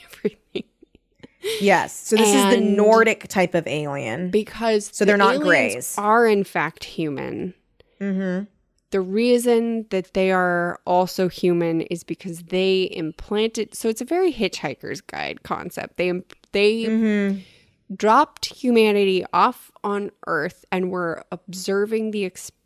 Yes. So this is the Nordic type of alien. because So they're not greys. Are in fact human. mm-hmm. The reason that they are also human is because they implanted. So it's a very Hitchhiker's Guide concept. They they Mm-hmm. dropped humanity off on Earth and were observing the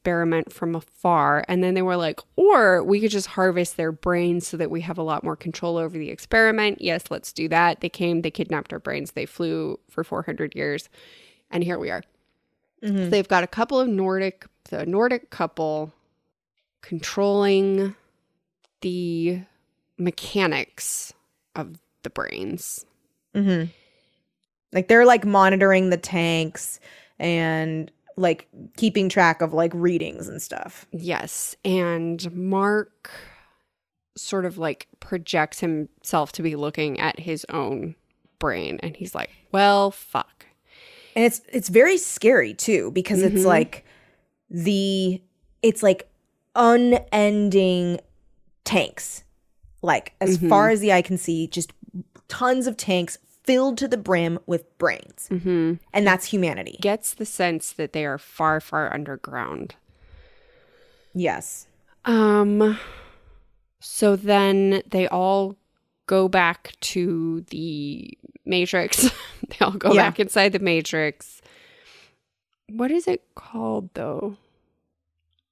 experiment from afar. And then they were like, or we could just harvest their brains so that we have a lot more control over the experiment. Yes, let's do that. They came, they kidnapped our brains, they flew for 400 years, and here we are. Mm-hmm. So they've got a couple of Nordic, the Nordic couple controlling the mechanics of the brains. Mm-hmm. Like they're like monitoring the tanks and like keeping track of like readings and stuff. Yes. And Mark sort of like projects himself to be looking at his own brain. And he's like, well, fuck. And it's it's very scary too because it's Mhm. like the it's like unending tanks. Like as Mhm. far as the eye can see, just tons of tanks filled to the brim with brains. hmm And that's humanity. Gets the sense that they are far, far underground. Yes. Um, so then they all go back to the Matrix. they all go Yeah. back inside the Matrix. What is it called though?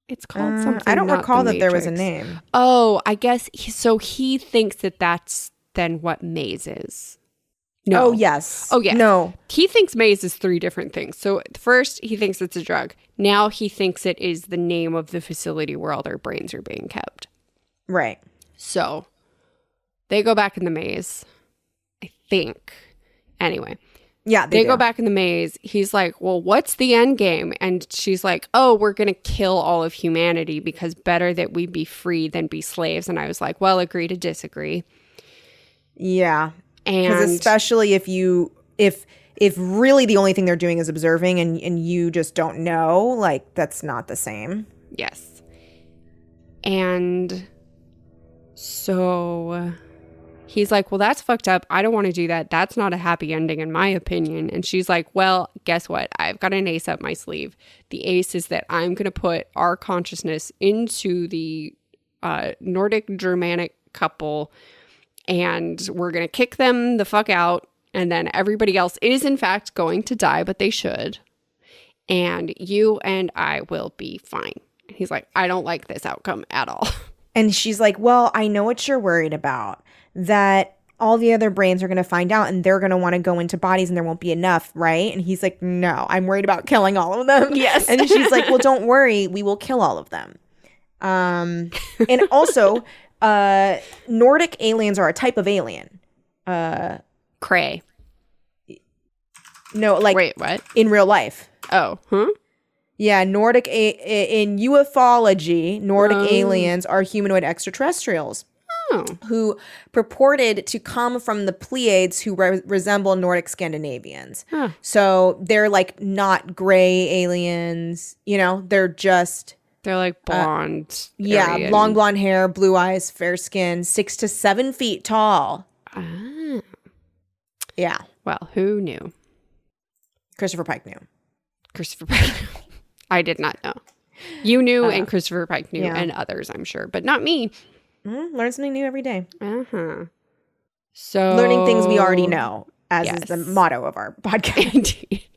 It's called Uh, something. I don't not the recall that there was a name. Oh, I guess he, so. He thinks that that's then what maze is. No. Oh yes. Oh, yeah. No. He thinks maze is three different things. So first he thinks it's a drug. Now he thinks it is the name of the facility where all their brains are being kept. Right. So they go back in the maze. I think. Anyway, Yeah. they, They, go back in the maze. He's like, Well, what's the end game? And she's like, Oh, we're going to kill all of humanity because better that we be free than be slaves. And I was like, Well, agree to disagree. Yeah. Because And especially if you if if really the only thing they're doing is observing and and you just don't know, like that's not the same. Yes. And so he's like, Well, that's fucked up. I don't want to do that. That's not a happy ending, in my opinion. And she's like, Well, guess what? I've got an ace up my sleeve. The ace is that I'm going to put our consciousness into the uh, Nordic Germanic couple and we're going to kick them the fuck out. And then everybody else is, in fact, going to die, but they should and you and I will be fine. He's like, I don't like this outcome at all. And she's like, "Well, I know what you're worried about. That all the other brains are going to find out and they're going to want to go into bodies and there won't be enough, right?" And he's like, "No, I'm worried about killing all of them." Yes. And she's like, "Well, don't worry, we will kill all of them." Um and also uh Nordic aliens are a type of alien. Uh Cray. no, like Wait, what? in real life. Oh, huh? Yeah, Nordic a- in ufology, Nordic Oh. aliens are humanoid extraterrestrials Oh, who purported to come from the Pleiades who re- resemble Nordic Scandinavians. Huh. So they're like not gray aliens, you know, they're just they're like blonde. yeah, Aryan. long blonde hair, blue eyes, fair skin, 6 to 7 feet tall. Ah, Yeah, well, who knew? Christopher Pike knew. Christopher Pike. knew. I did not know. You knew, Uh, and Christopher Pike knew, yeah. and others, I'm sure, but not me. Mm, learn something new every day. Uh huh. So Learning things we already know, as is the motto of our podcast.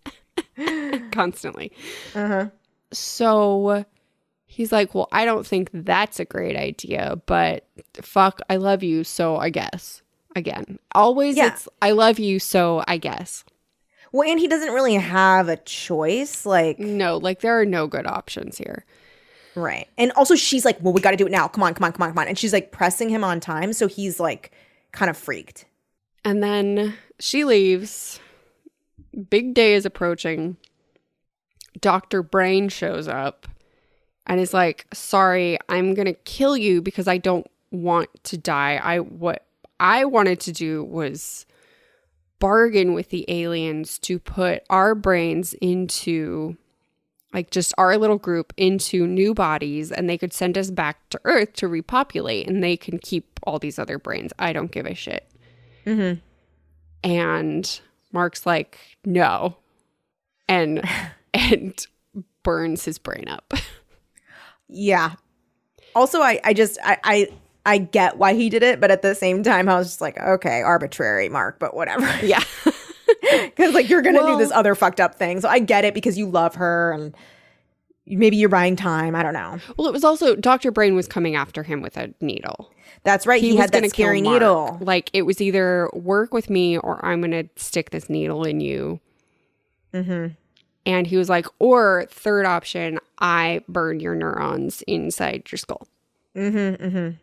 Constantly. uh-huh. So he's like, Well, I don't think that's a great idea, but fuck, I love you, so I guess. Again, always Yeah. it's I love you, so I guess. Well, and he doesn't really have a choice. Like, No, like there are no good options here. Right. And also she's like, well, we got to do it now. Come on, come on, come on, come on. And she's like pressing him on time. So he's like kind of freaked. And then she leaves. Big day is approaching. Dr. Brain shows up and is like, "Sorry, I'm going to kill you because I don't want to die. I what I wanted to do was bargain with the aliens to put our brains into like just our little group into new bodies and they could send us back to earth to repopulate and they can keep all these other brains i don't give a shit Mm-hmm. and mark's like no and and burns his brain up Yeah. Also, I, I just, I, I, I get why he did it, but at the same time, I was just like, okay, arbitrary, Mark, but whatever. yeah Because like you're gonna Well- do this other fucked up thing, so I get it because you love her and maybe you're buying time. I don't know. well it was also dr brain was coming after him with a needle That's right. He, was had that scary needle. like it was either work with me or i'm gonna stick this needle in you Mm-hmm. And he was like, or third option, I burn your neurons inside your skull. Mm-hmm. Mm-hmm.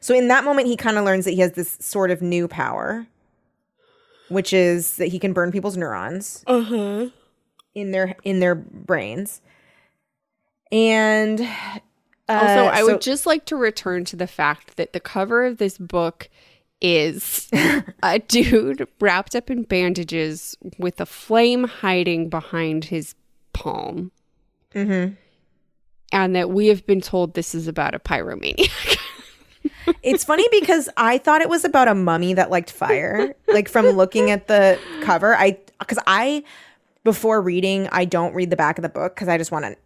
So in that moment, he kind of learns that he has this sort of new power, which is that he can burn people's neurons. Uh huh. in their in their brains. And uh, Also, I so- would just like to return to the fact that the cover of this book is a dude wrapped up in bandages with a flame hiding behind his palm. Mhm. And that we have been told this is about a pyromaniac. it's funny because I thought it was about a mummy that liked fire. like from looking at the cover, I because I before reading, I don't read the back of the book because I just want to,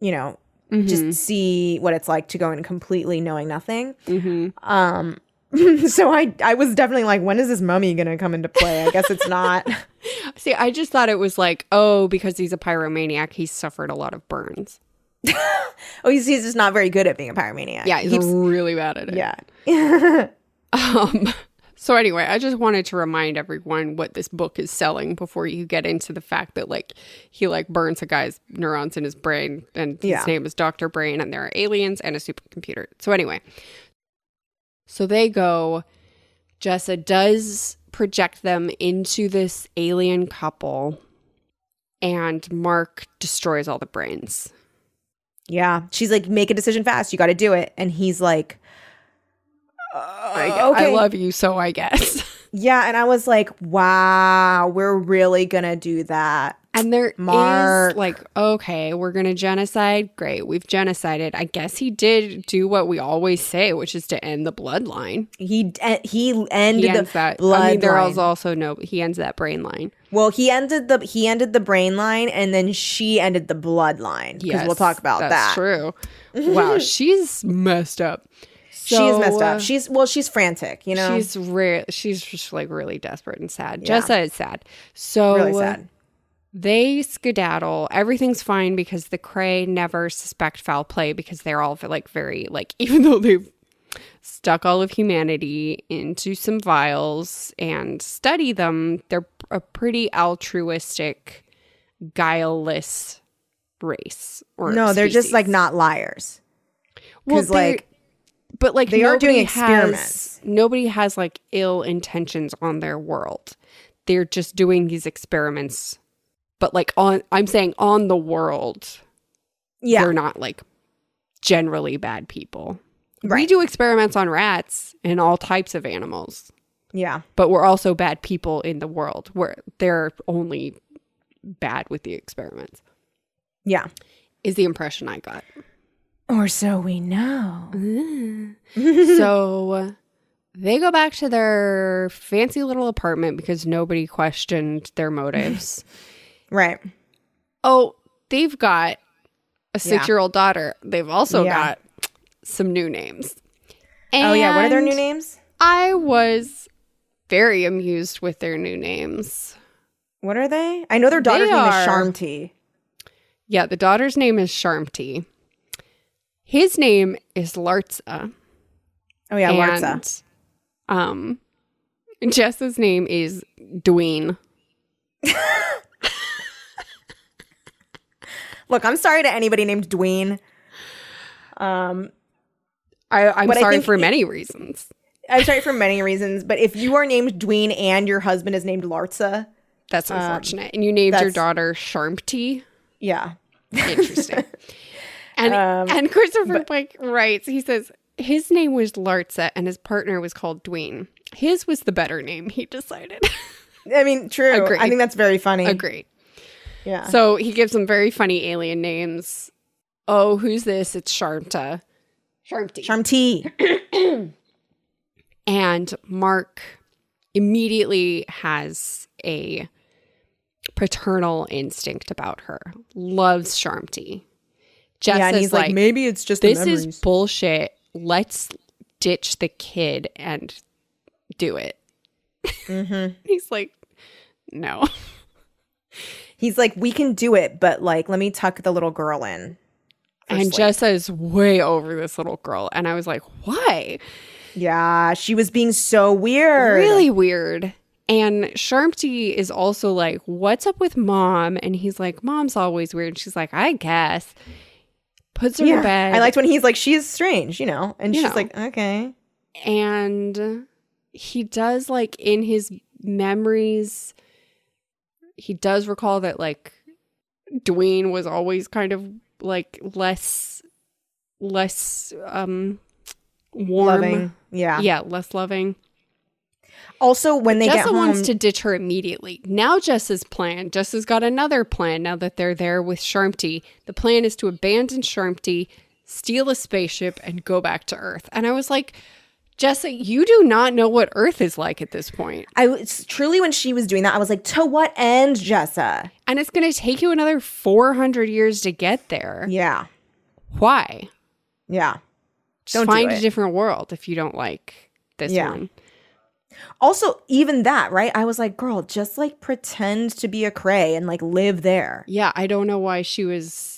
you know, just see what it's like to go in completely knowing nothing. mm-hmm. Um, so I I was definitely like, when is this mummy gonna come into play? I guess it's not. See, I just thought it was like, oh, because he's a pyromaniac, he's suffered a lot of burns. oh, he's, he's just not very good at being a pyromaniac. Yeah, He he's really bad at it. yeah. Um, so anyway, I just wanted to remind everyone what this book is selling before you get into the fact that like he like burns a guy's neurons in his brain and his Yeah. name is Dr. Brain and there are aliens and a supercomputer. So anyway, so they go Jessa does project them into this alien couple and Mark destroys all the brains. Yeah. She's like, make a decision fast. You got to do it. And he's like, I, "Uh, okay. I love you, so I guess. Yeah. And I was like, wow, we're really going to do that. And there is Mark. like, okay, we're gonna genocide. Great, we've genocided. I guess he did do what we always say, which is to end the bloodline. He eh, he ended He ends the that. blood I mean, there is also no. He ends that brain line. well, he ended the he ended the brain line, and then she ended the bloodline. Because we'll talk about that's that. True. Wow, she's messed up. She's messed up. She's well, she's frantic. You know, She's re- she's just like really desperate and sad. Yeah. Jessa is sad. So really sad. They skedaddle. Everything's fine because the Cray never suspect foul play because they're all like very like even though they've stuck all of humanity into some vials and study them, they're a pretty altruistic, guileless race. Or No, they're just like not liars. Well, they- like, but like they are doing experiments. Has, nobody has like ill intentions on their world. They're just doing these experiments, but like on I'm saying on the world, Yeah, they're not like generally bad people. We do experiments on rats and all types of animals, yeah. but we're also bad people in the world where they're only bad with the experiments. Yeah. Is the impression I got. Or so we know. so uh, they go back to their fancy little apartment because nobody questioned their motives. Right. oh, they've got a six year old daughter. They've also Yeah. got some new names. oh yeah. What are their new And names? I was very amused with their new names. What are they? I know their daughter's name is are- Sharmty. Yeah, the daughter's name is Sharmty. His name is Lartza. Oh yeah, and, Lartza. Um, Jess's name is Dwayne. Look, I'm sorry to anybody named Dwayne. Um, I, I sorry for many reasons. I'm sorry for many reasons, but if you are named Dwayne and your husband is named Larsa, That's unfortunate. and you named your Um, daughter Sharmty. yeah, Interesting. and Um, and Christopher Pike writes, he says his name was Larsa and his partner was called Dwayne. His was the better name, he decided. I mean, true. Agree. I think that's very funny. Agreed. Yeah. So he gives them very funny alien names. Oh, who's this? It's Sharmta. Sharmty. Charm T. And Mark immediately has a paternal instinct about her. Loves Sharmty. Jess yeah, and he's like, like, maybe it's just this memories. is bullshit. Let's ditch the kid and do it. Mhm. He's like, no. He's like, we can do it, but like, let me tuck the little girl in. And sleep." Jessa is way over this little girl. And I was like, why? yeah, she was being so weird. Really weird. And Sharmty is also like, What's up with mom? And he's like, Mom's always weird. And she's like, I guess. Puts her Yeah. to bed. I liked when he's like, she's strange, you know, and You she's know. like, okay. and he does like in his memories, he does recall that like Dwayne was always kind of like less, less um warm. Loving. Yeah. Yeah, less loving. Also, when they Jessa get home, wants to ditch her immediately. Now Jessa's plan, Jessa's got another plan now that they're there with Sharmty. The plan is to abandon Sharmty, steal a spaceship, and go back to Earth. And I was like, Jessa, you do not know what Earth is like at this point. I was truly when she was doing that, I was like, to what end, Jessa? And it's going to take you another 400 years to get there. Yeah. Why? Yeah. Just Don't do find a different world if you don't like this Yeah. one. Also, even that, right? I was like, girl, just like pretend to be a cray and like live there. Yeah, I don't know why she was.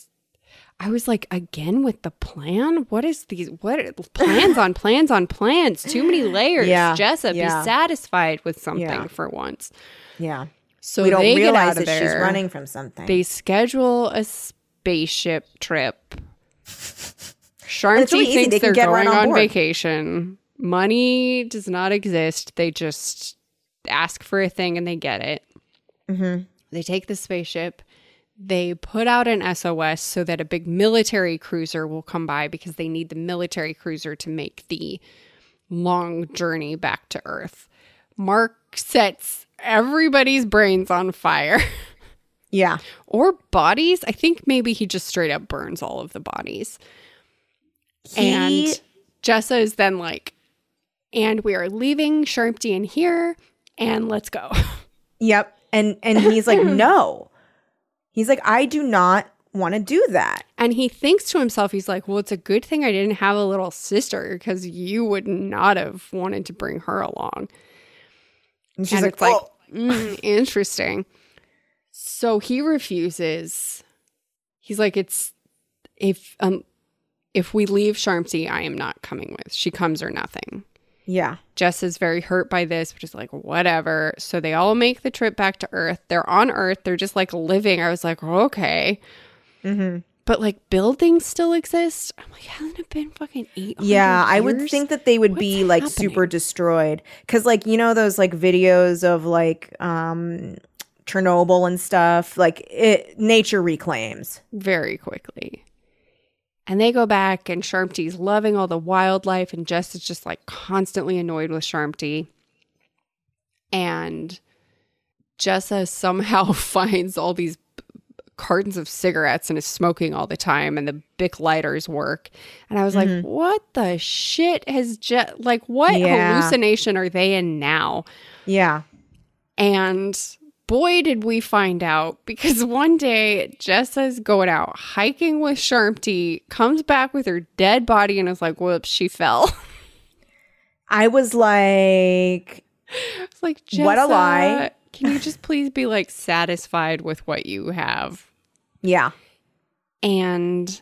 I was like, again with the plan. What is these? What plans on plans on plans? Too many layers. Yeah, Jessa, yeah. be satisfied with something Yeah. for once. Yeah. So we don't they realize that she's running from something. They schedule a spaceship trip. it's really thinks they they're going on on vacation. Money does not exist. They just ask for a thing and they get it. Mhm. They take the spaceship. They put out an SOS so that a big military cruiser will come by because they need the military cruiser to make the long journey back to Earth. Mark sets everybody's brains on fire. yeah. or bodies. I think maybe he just straight up burns all of the bodies. He, and Jessa is then like, and we are leaving Sharmty in here, and let's go. Yep. And and he's like, no. He's like, I do not want to do that. And he thinks to himself, he's like, well, it's a good thing I didn't have a little sister because you would not have wanted to bring her along. And she's and like, it's like, "Oh." mm, interesting. So he refuses. He's like, it's if um if we leave Sharmty, I am not coming with. She comes or nothing. Yeah. Jess is very hurt by this, but is like, whatever. So they all make the trip back to Earth. They're on Earth. They're just like living. I was like, okay. hmm But like buildings still exist. I'm like, hasn't it been fucking eight? Yeah, I would think that they would be like happening? super destroyed cuz like you know those like videos of like um Chernobyl and stuff, like it nature reclaims. very quickly. And they go back, and Sharmty's loving all the wildlife, and Jess is just like constantly annoyed with Sharmty. And Jessa somehow finds all these cartons of cigarettes and is smoking all the time, and the Bic lighters work. And I was like, mm-hmm. what the shit has Jess, like, what Yeah. hallucination are they in now? Yeah. And boy, did we find out because one day Jessa's going out hiking with Sharmty, comes back with her dead body, and is like, whoops, she fell. I was like it's like, What a lie." Can you just please be like satisfied with what you have? yeah. And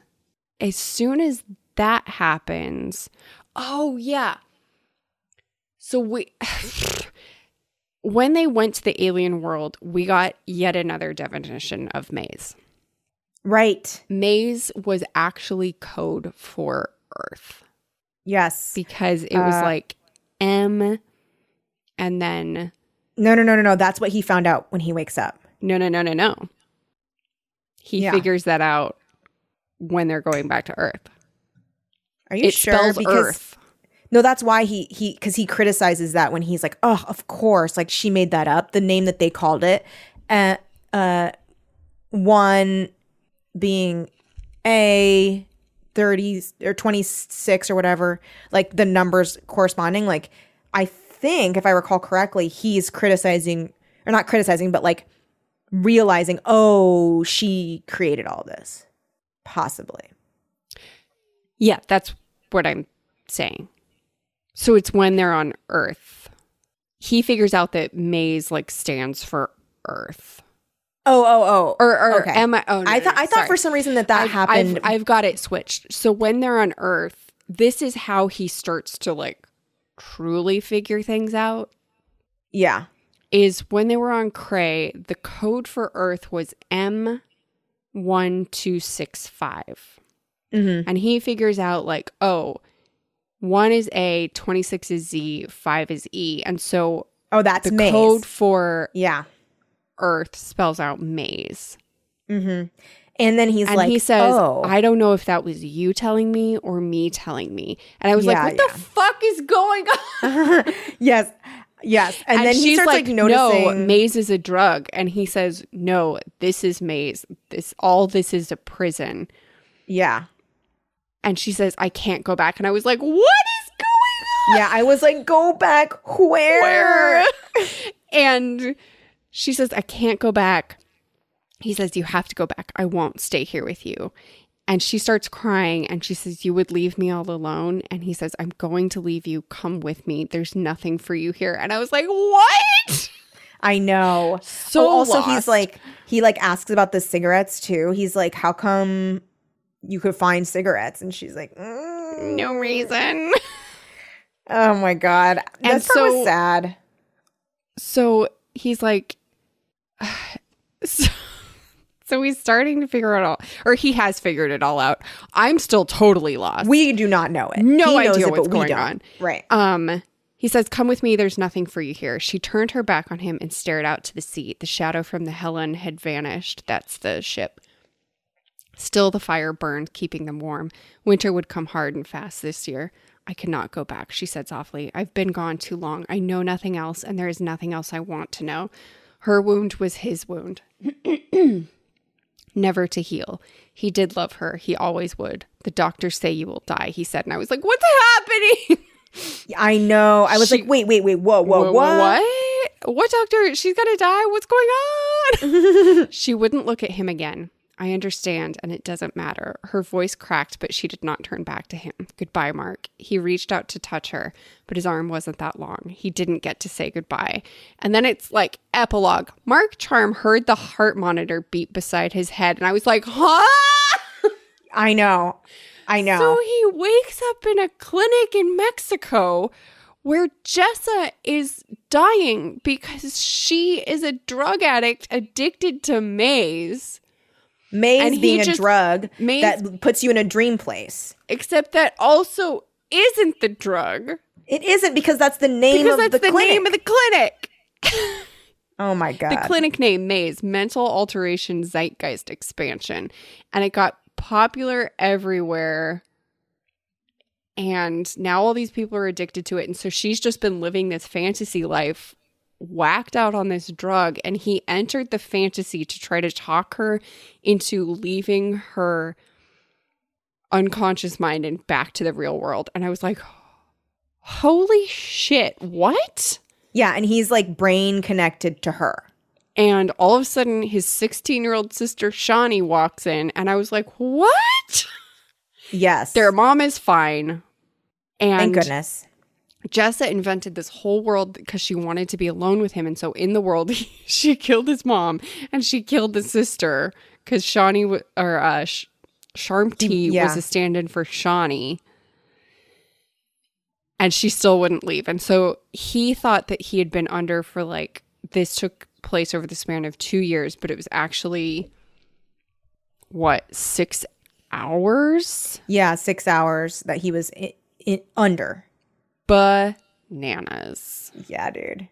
as soon as that happens, oh, yeah. So we. when they went to the alien world, we got yet another definition of maze. Right. Maze was actually code for Earth Yes. because it was Uh, like M and then No, no, no, no, no. That's what he found out when he wakes up. no, no, no, no, no. He Yeah. figures that out when they're going back to Earth. Are you it sure? spells Earth. No, that's why he he because he criticizes that when he's like, oh, of course, like she made that up, the name that they called it, uh, uh, one being a thirty or twenty six or whatever, like the numbers corresponding. Like, I think if I recall correctly, he's criticizing or not criticizing, but like realizing, oh, she created all this, possibly. Yeah, that's what I'm saying. So it's when they're on Earth. He figures out that Maze like stands for Earth. Oh, oh, oh, Or, or Okay. am I? Oh, no, I thought no, I thought for some reason that that I've- happened. I've, I've got it switched. So when they're on Earth, this is how he starts to like truly figure things out. yeah. Is when they were on Cray, the code for Earth was M one two six five, Mm-hmm. and he figures out like, oh, one is A, twenty six is Z, five is E, and so Oh, that's the maze. code for Yeah. Earth spells out maze. Mm-hmm. And then he's and like, he says, "Oh, I don't know if that was you telling me or me telling me. And I was Yeah, like, what yeah. the fuck is going on? yes, yes." And, then he starts like, no, noticing. maze is a drug. And he says, no, this is maze. This all this is a prison. yeah, And she says, I can't go back. And I was like, what is going on? yeah. I was like, "Go back where?" Where? and she says, I can't go back. He says, You have to go back. I won't stay here with you. And she starts crying and she says, You would leave me all alone. And he says, I'm going to leave you. Come with me. There's nothing for you here. And I was like, What? I know. So oh, also, lost. he's like, he like asks about the cigarettes too. He's like, "How come you could find cigarettes?" And she's like, mm. No reason. Oh my god, And that part was so- sad. So he's like, so, so he's starting to figure it all, or he has figured it all out. I'm still totally lost. We do not know it. No He idea it, what's going on. Right. Um, he says, Come with me, there's nothing for you here. She turned her back on him and stared out to the sea. The shadow from the Helen had vanished. That's the ship. Still, the fire burned, keeping them warm. Winter would come hard and fast this year. I cannot go back, she said softly. I've been gone too long. I know nothing else, and there is nothing else I want to know. Her wound was his wound. Never to heal. He did love her. He always would. The doctors say you will die, he said. And I was like, What's happening? I know. I was She- like, wait, wait, wait, whoa, whoa, whoa. what? What? What doctor? She's gonna die. What's going on? she wouldn't look at him again. I understand, and it doesn't matter. Her voice cracked, but she did not turn back to him. Goodbye, Mark. He reached out to touch her, but his arm wasn't that long. He didn't get to say goodbye. And then it's like epilogue. Mark Charm heard the heart monitor beat beside his head, and I was like, huh? I know. I know. So he wakes up in a clinic in Mexico where Jessa is dying because she is a drug addict addicted to maze, Maze being a drug Maze- that puts you in a dream place. except that also isn't the drug It isn't because that's the name because of that's the, the, clinic. name of the clinic. oh my god. The clinic name Maze, Mental Alteration Zeitgeist Expansion. And it got popular everywhere. And now all these people are addicted to it. And so she's just been living this fantasy life, whacked out on this drug. And he entered the fantasy to try to talk her into leaving her unconscious mind and back to the real world. And I was like, holy shit, what? yeah, and he's like brain connected to her. And all of a sudden, his 16 year old sister, Shawnee, walks in. And I was like, what? Yes. Their mom is fine. And Thank goodness. Jessa invented this whole world because she wanted to be alone with him. And so in the world, she killed his mom and she killed the sister because Shawnee, w- or uh, Sh- Yeah. was a stand in for Shawnee. And she still wouldn't leave. And so he thought that he had been under for like, this took place over the span of two years, but it was actually what six hours Yeah, six hours that he was in, in, under. Bananas Yeah, dude.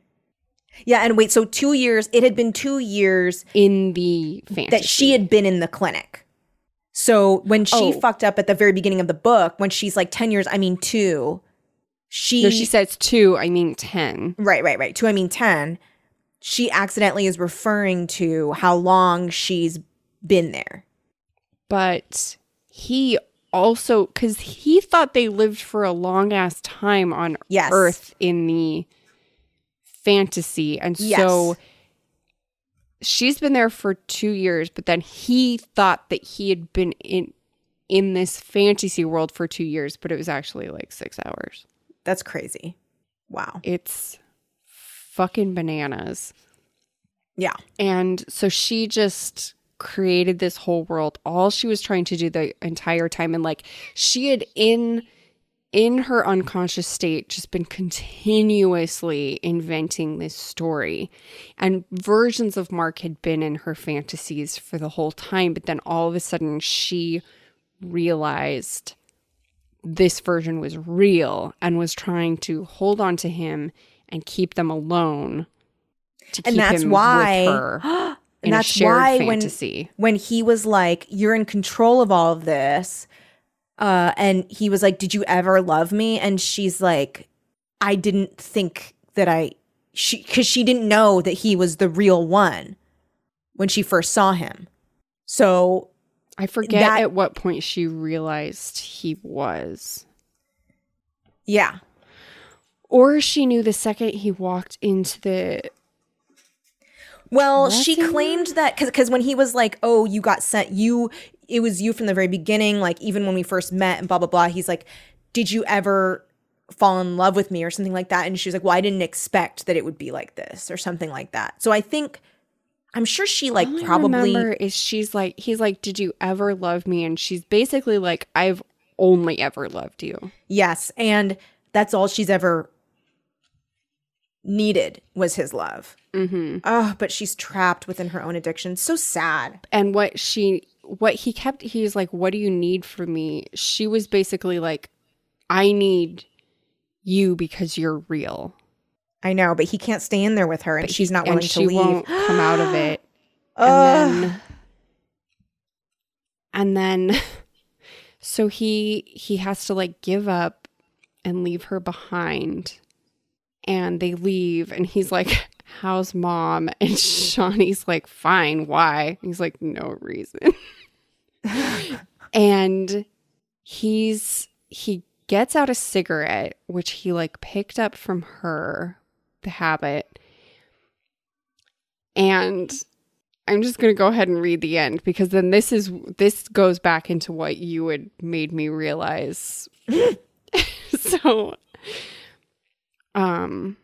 Yeah, and wait, so two years, it had been two years in the fantasy that she had been in the clinic. So when she Oh. fucked up at the very beginning of the book, when she's like 10 years, I mean two, she, no she says two i mean 10 right, right, right, two, I mean 10, she accidentally is referring to how long she's been there. but he also because he thought they lived for a long ass time on Yes. earth in the fantasy and Yes. so she's been there for two years but then he thought that he had been in in this fantasy world for two years but it was actually like six hours That's crazy. Wow. it's fucking bananas Yeah. And so she just created this whole world. All she was trying to do the entire time and like she had in in her unconscious state just been continuously inventing this story. And versions of Mark had been in her fantasies for the whole time, but then all of a sudden she realized this version was real and was trying to hold on to him and keep them alone to And keep that's him why with her and that's why fantasy. when when he was like you're in control of all of this uh and he was like did you ever love me and she's like i didn't think that i she cuz she didn't know that he was the real one when she first saw him so I forget that- at what point she realized he was. yeah Or she knew the second he walked into the Well, she claimed that because when he was like, "Oh, you got sent you," it was you from the very beginning. Like even when we first met and blah blah blah. He's like, "Did you ever fall in love with me or something like that?" And she was like, "Well, I didn't expect that it would be like this or something like that." So I think I'm sure she like All probably is she's like he's like, Did you ever love me? And she's basically like, I've only ever loved you. yes, and that's all she's ever needed was his love. Mm-hmm. Oh, but she's trapped within her own addiction. So sad. And what she what he kept he's like, What do you need from me? She was basically like, I need you because you're real. I know, but he can't stay in there with her, and But she's he- not willing to leave. won't come out of it. And then and then so he he has to like give up and leave her behind and they leave and he's like how's mom? And shawnee's like fine why? He's like no reason. And he's he gets out a cigarette which he like picked up from her the habit. And i'm just going to go ahead and read the end because then this is this goes back into what you had made me realize. So um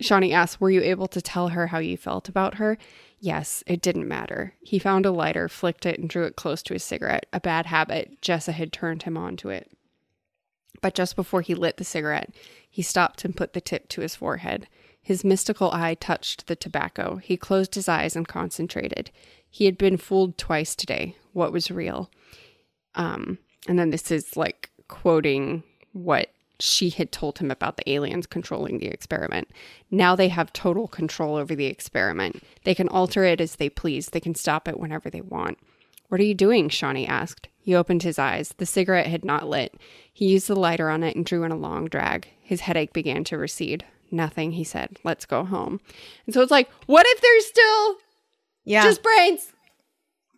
shawnee asks were you able to tell her how you felt about her Yes, it didn't matter. He found a lighter, flicked it, and drew it close to his cigarette. A bad habit. Jessa had turned him on to it. But just before he lit the cigarette, he stopped and put the tip to his forehead. His mystical eye touched the tobacco. He closed his eyes and concentrated. He had been fooled twice today. What was real? Um, and then this is like quoting what she had told him about the aliens controlling the experiment. Now they have total control over the experiment. They can alter it as they please. They can stop it whenever they want. What are you doing? Shawnee asked. He opened his eyes. The cigarette had not lit. He used the lighter on it and drew in a long drag. His headache began to recede. Nothing, he said. Let's go home. And so it's like, what if there's still Yeah. just brains?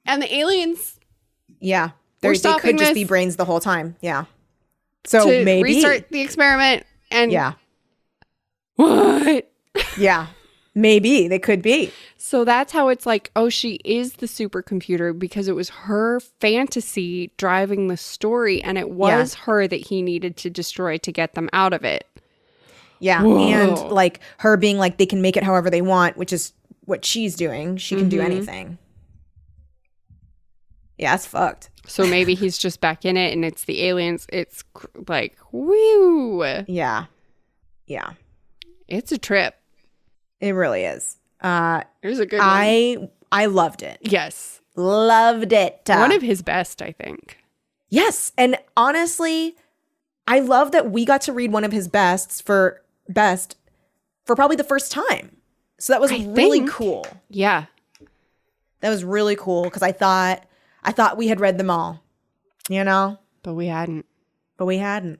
And the aliens yeah. They're- They could just be brains the whole time. Yeah. So to maybe. restart the experiment and Yeah. what? Yeah. Maybe they could be. So that's how it's like, oh, she is the supercomputer because it was her fantasy driving the story, and it was her that he needed to destroy to get them out of it. Yeah. Whoa. And like her being like, they can make it however they want, which is what she's doing. She can do Mhm. anything. Yeah, it's fucked. So maybe he's just back in it, and it's the aliens. It's cr- like, woo! Yeah. Yeah. It's a trip. It really is. Uh It was a good one. I I loved it. Yes. Loved it. One of his best, I think. Yes. And honestly, I love that we got to read one of his bests for best for probably the first time. So that was I really think- cool. Yeah. That was really cool because I thought I thought we had read them all, you know, But we hadn't. but we hadn't.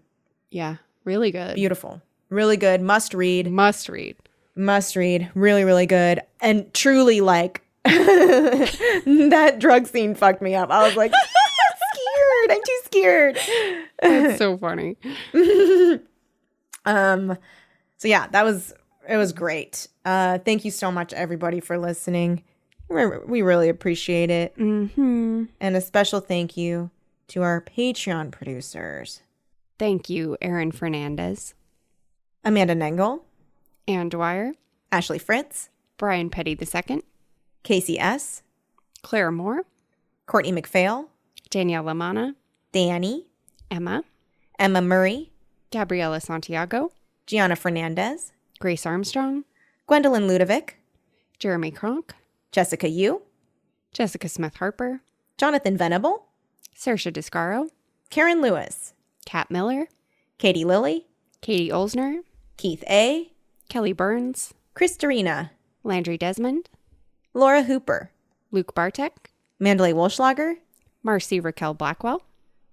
Yeah. Really good. Beautiful, really good, must read, Must read. must read, really, really good, and truly like that drug scene fucked me up. I was like, I'm scared. I'm too scared. That's so funny. Um, so yeah, that was it was great. Uh, thank you so much everybody for listening. We're, really appreciate it, hmm and a special thank you to our Patreon producers, Thank you, Aaron Fernandez, Amanda Nengel, Ann Dwyer, Ashley Fritz, Brian Petty II, Casey S, Claire Moore, Courtney McPhail, Danielle Lamana, Danny, Emma, Emma Murray, Gabriela Santiago, Gianna Fernandez, Grace Armstrong, Gwendolyn Ludovic, Jeremy Kronk, Jessica Yu, Jessica Smith Harper, Jonathan Venable, Saoirse Descaro, Karen Lewis, Kat Miller, Katie Lilly, Katie Olsner, Keith A, Kelly Burns, Christarina, Landry Desmond, Laura Hooper, Luke Bartek, Mandalay Wolschlager, Marcy Raquel Blackwell,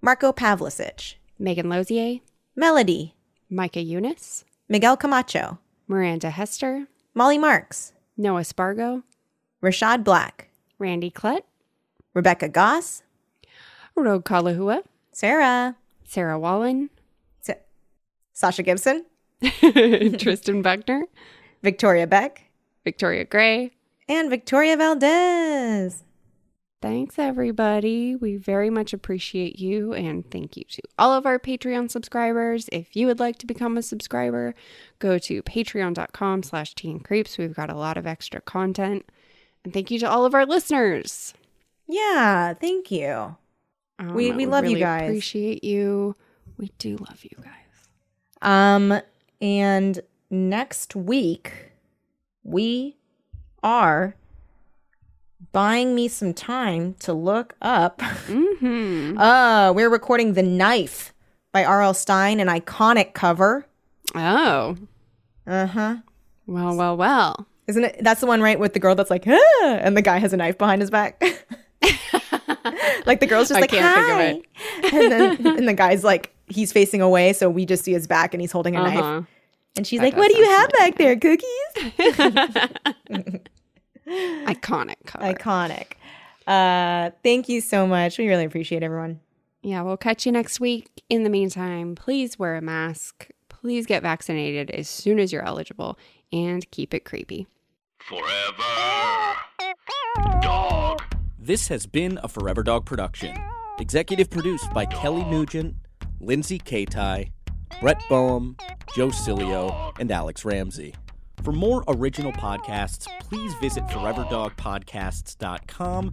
Marco Pavlicic, Megan Lozier, Melody, Micah Eunice, Miguel Camacho, Miranda Hester, Molly Marks, Noah Spargo, Rashad Black, Randy Klett, Rebecca Goss, Rogue Kalahua, Sarah, Sarah Wallen, Sa- Sasha Gibson, Tristan Buckner, Victoria Beck, Victoria Gray. and Victoria Valdez. Thanks, everybody. We very much appreciate you. And thank you to all of our Patreon subscribers. If you would like to become a subscriber, go to patreon.com slash teen creeps. We've got a lot of extra content. And thank you to all of our listeners. Yeah, thank you. Um, We- we love you really guys. Appreciate you. We do love you guys. Um, and next week we are buying me some time to look up. Mm-hmm. Uh, we're recording The Knife by R.L. Stine, an iconic cover. Oh, Uh huh. well, well, well. Isn't it? That's the one, right? With the girl that's like, ah, and the guy has a knife behind his back. like the girl's just I like, can't think of hi. it. and then and the guy's like, he's facing away, so we just see his back, and he's holding a knife. Uh-huh. And she's That like, "What do you have back there? Cookies?" Iconic cover. Iconic. Uh, thank you so much. We really appreciate everyone. Yeah, we'll catch you next week. In the meantime, please wear a mask. Please get vaccinated as soon as you're eligible and keep it creepy. Forever. Dog. This has been a Forever Dog production. Executive produced by Kelly Nugent, Lindsay Katai, Brett Boehm, Joe Cilio, and Alex Ramsey. For more original podcasts, please visit foreverdogpodcasts.com